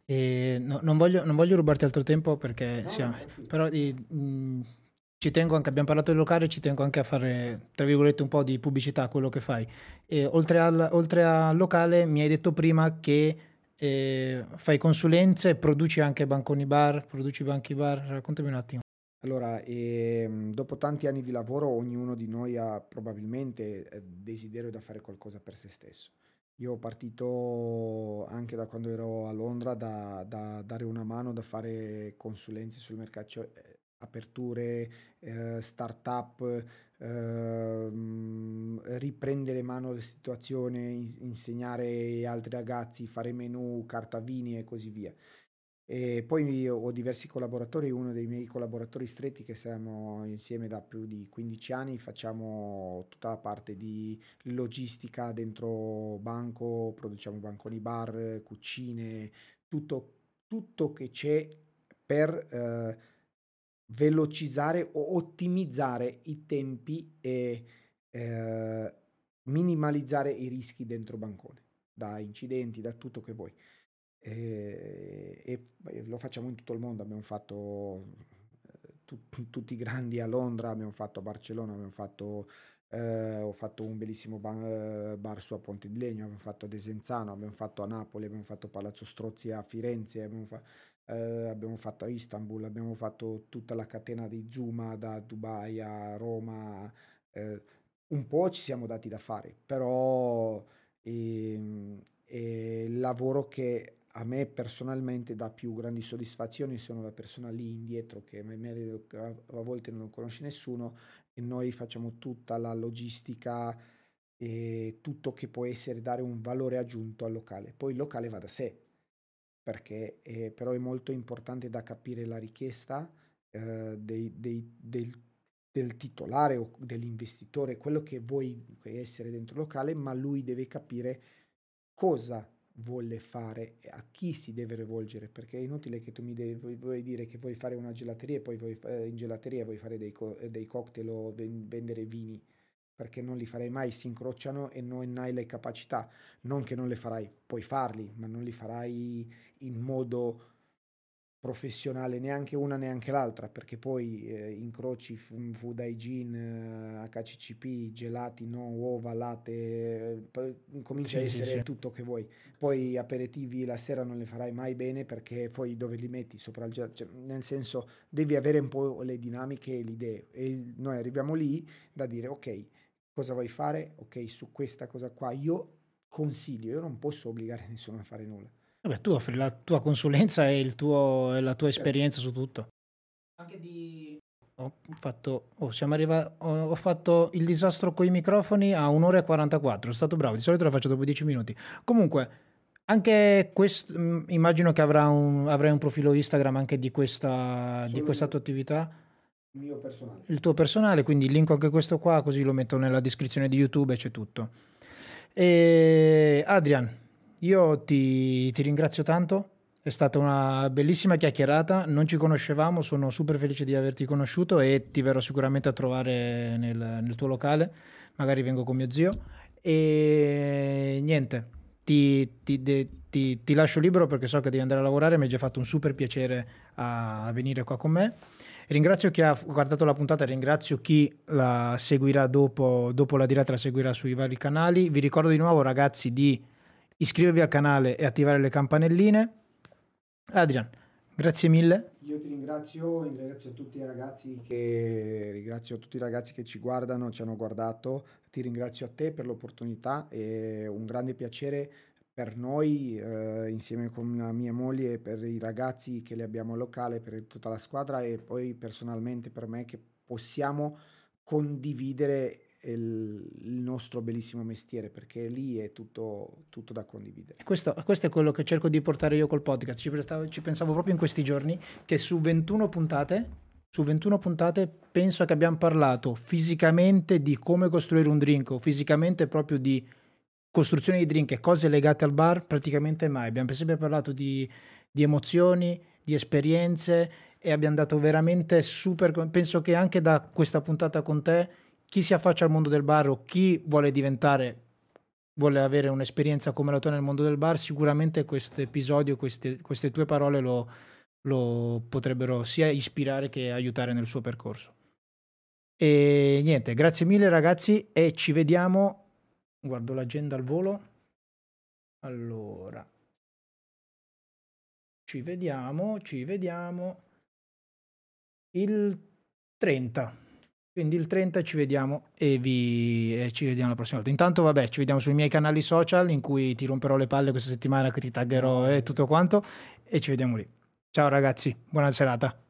No, non, voglio, non, voglio, rubarti altro tempo perché no, siamo, però eh, mh, ci tengo anche, abbiamo parlato del locale, ci tengo anche a fare, tra virgolette, un po' di pubblicità a quello che fai. E oltre, al, oltre al locale mi hai detto prima che e fai consulenze, produci anche banconi bar, produci banchi bar, raccontami un attimo. Allora, ehm, dopo tanti anni di lavoro, ognuno di noi ha probabilmente eh, desiderio da fare qualcosa per se stesso. Io ho partito anche da quando ero a Londra da, da dare una mano, da fare consulenze sul mercato, cioè aperture, eh, start-up, ehm, riprendere mano la situazione, insegnare agli altri ragazzi, fare menu, carta vini e così via. E poi ho diversi collaboratori, uno dei miei collaboratori stretti che siamo insieme da più di 15 anni, facciamo tutta la parte di logistica dentro banco, produciamo banconi bar, cucine, tutto, tutto che c'è per eh, velocizzare o ottimizzare i tempi e eh, minimalizzare i rischi dentro bancone, da incidenti, da tutto che vuoi. E, e lo facciamo in tutto il mondo, abbiamo fatto eh, tu, tutti i grandi a Londra, abbiamo fatto a Barcellona, abbiamo fatto, eh, ho fatto un bellissimo bar, bar, su a Ponte di Legno, abbiamo fatto a Desenzano, abbiamo fatto a Napoli, abbiamo fatto Palazzo Strozzi a Firenze, abbiamo fatto eh, abbiamo fatto a Istanbul, abbiamo fatto tutta la catena di Zuma da Dubai a Roma, eh, un po' ci siamo dati da fare, però ehm, è il lavoro che a me personalmente dà più grandi soddisfazioni, sono la persona lì indietro che a volte non conosce nessuno e noi facciamo tutta la logistica e tutto che può essere dare un valore aggiunto al locale. Poi il locale va da sé, perché è, però è molto importante da capire la richiesta eh, dei, dei, del, del, titolare o dell'investitore, quello che vuoi essere dentro il locale, ma lui deve capire cosa vuole fare e a chi si deve rivolgere, perché è inutile che tu mi devi, vuoi, dire che vuoi fare una gelateria e poi vuoi, eh, in gelateria vuoi fare dei, co- dei cocktail o vendere vini perché non li farai mai, si incrociano e non hai le capacità, non che non le farai, puoi farli, ma non li farai in modo professionale neanche una neanche l'altra perché poi eh, incroci hygiene, eh, HCCP, gelati, no, uova, latte, eh, comincia sì, a essere sì, tutto che vuoi. Poi aperitivi la sera non le farai mai bene perché poi dove li metti? Sopra il gelato, cioè, nel senso devi avere un po' le dinamiche e le idee. E noi arriviamo lì da dire ok, cosa vuoi fare? Ok, su questa cosa qua. Io consiglio, io non posso obbligare nessuno a fare nulla Vabbè, tu offri la tua consulenza e, il tuo, e la tua esperienza su tutto. Anche di... Ho fatto, oh, siamo arrivati, ho, ho, fatto il disastro con i microfoni a un'ora e 44, sono stato bravo, di solito lo faccio dopo 10 minuti. Comunque, anche questo, mm, immagino che avrà un, avrai un profilo Instagram anche di questa, di questa tua attività. Il mio personale. Il tuo personale, quindi linko anche questo qua, così lo metto nella descrizione di YouTube e c'è tutto. E Adrian, io ti, ti ringrazio tanto, è stata una bellissima chiacchierata, non ci conoscevamo, sono super felice di averti conosciuto e ti verrò sicuramente a trovare nel, nel tuo locale, magari vengo con mio zio. E niente, ti, ti, ti, ti, lascio libero perché so che devi andare a lavorare, mi hai già fatto un super piacere a venire qua con me. Ringrazio chi ha guardato la puntata, ringrazio chi la seguirà dopo, dopo la diretta, la seguirà sui vari canali. Vi ricordo di nuovo ragazzi di iscrivervi al canale e attivare le campanelline. Adrian, grazie mille. Io ti ringrazio, ringrazio tutti i ragazzi che ringrazio tutti i ragazzi che ci guardano, ci hanno guardato. Ti ringrazio a te per l'opportunità e un grande piacere per noi eh, insieme con mia moglie, per i ragazzi che li abbiamo al locale, per tutta la squadra e poi personalmente per me che possiamo condividere il, nostro bellissimo mestiere, perché lì è tutto, tutto da condividere. Questo, questo, è quello che cerco di portare io col podcast. Ci, prestavo, ci pensavo proprio in questi giorni che su 21 puntate, su 21 puntate penso che abbiamo parlato fisicamente di come costruire un drink o fisicamente proprio di costruzione di drink e cose legate al bar, praticamente mai. Abbiamo sempre parlato di, di emozioni, di esperienze e abbiamo dato veramente super... Penso che anche da questa puntata con te chi si affaccia al mondo del bar o chi vuole diventare, vuole avere un'esperienza come la tua nel mondo del bar, sicuramente questo episodio, queste, queste tue parole lo, lo potrebbero sia ispirare che aiutare nel suo percorso. E niente, grazie mille ragazzi e ci vediamo. Guardo l'agenda al volo. Allora, ci vediamo, ci vediamo il 30. Quindi il 30 ci vediamo e, vi, e ci vediamo la prossima volta. Intanto, vabbè, ci vediamo sui miei canali social in cui ti romperò le palle questa settimana che ti taggerò e tutto quanto. E ci vediamo lì. Ciao ragazzi, buona serata.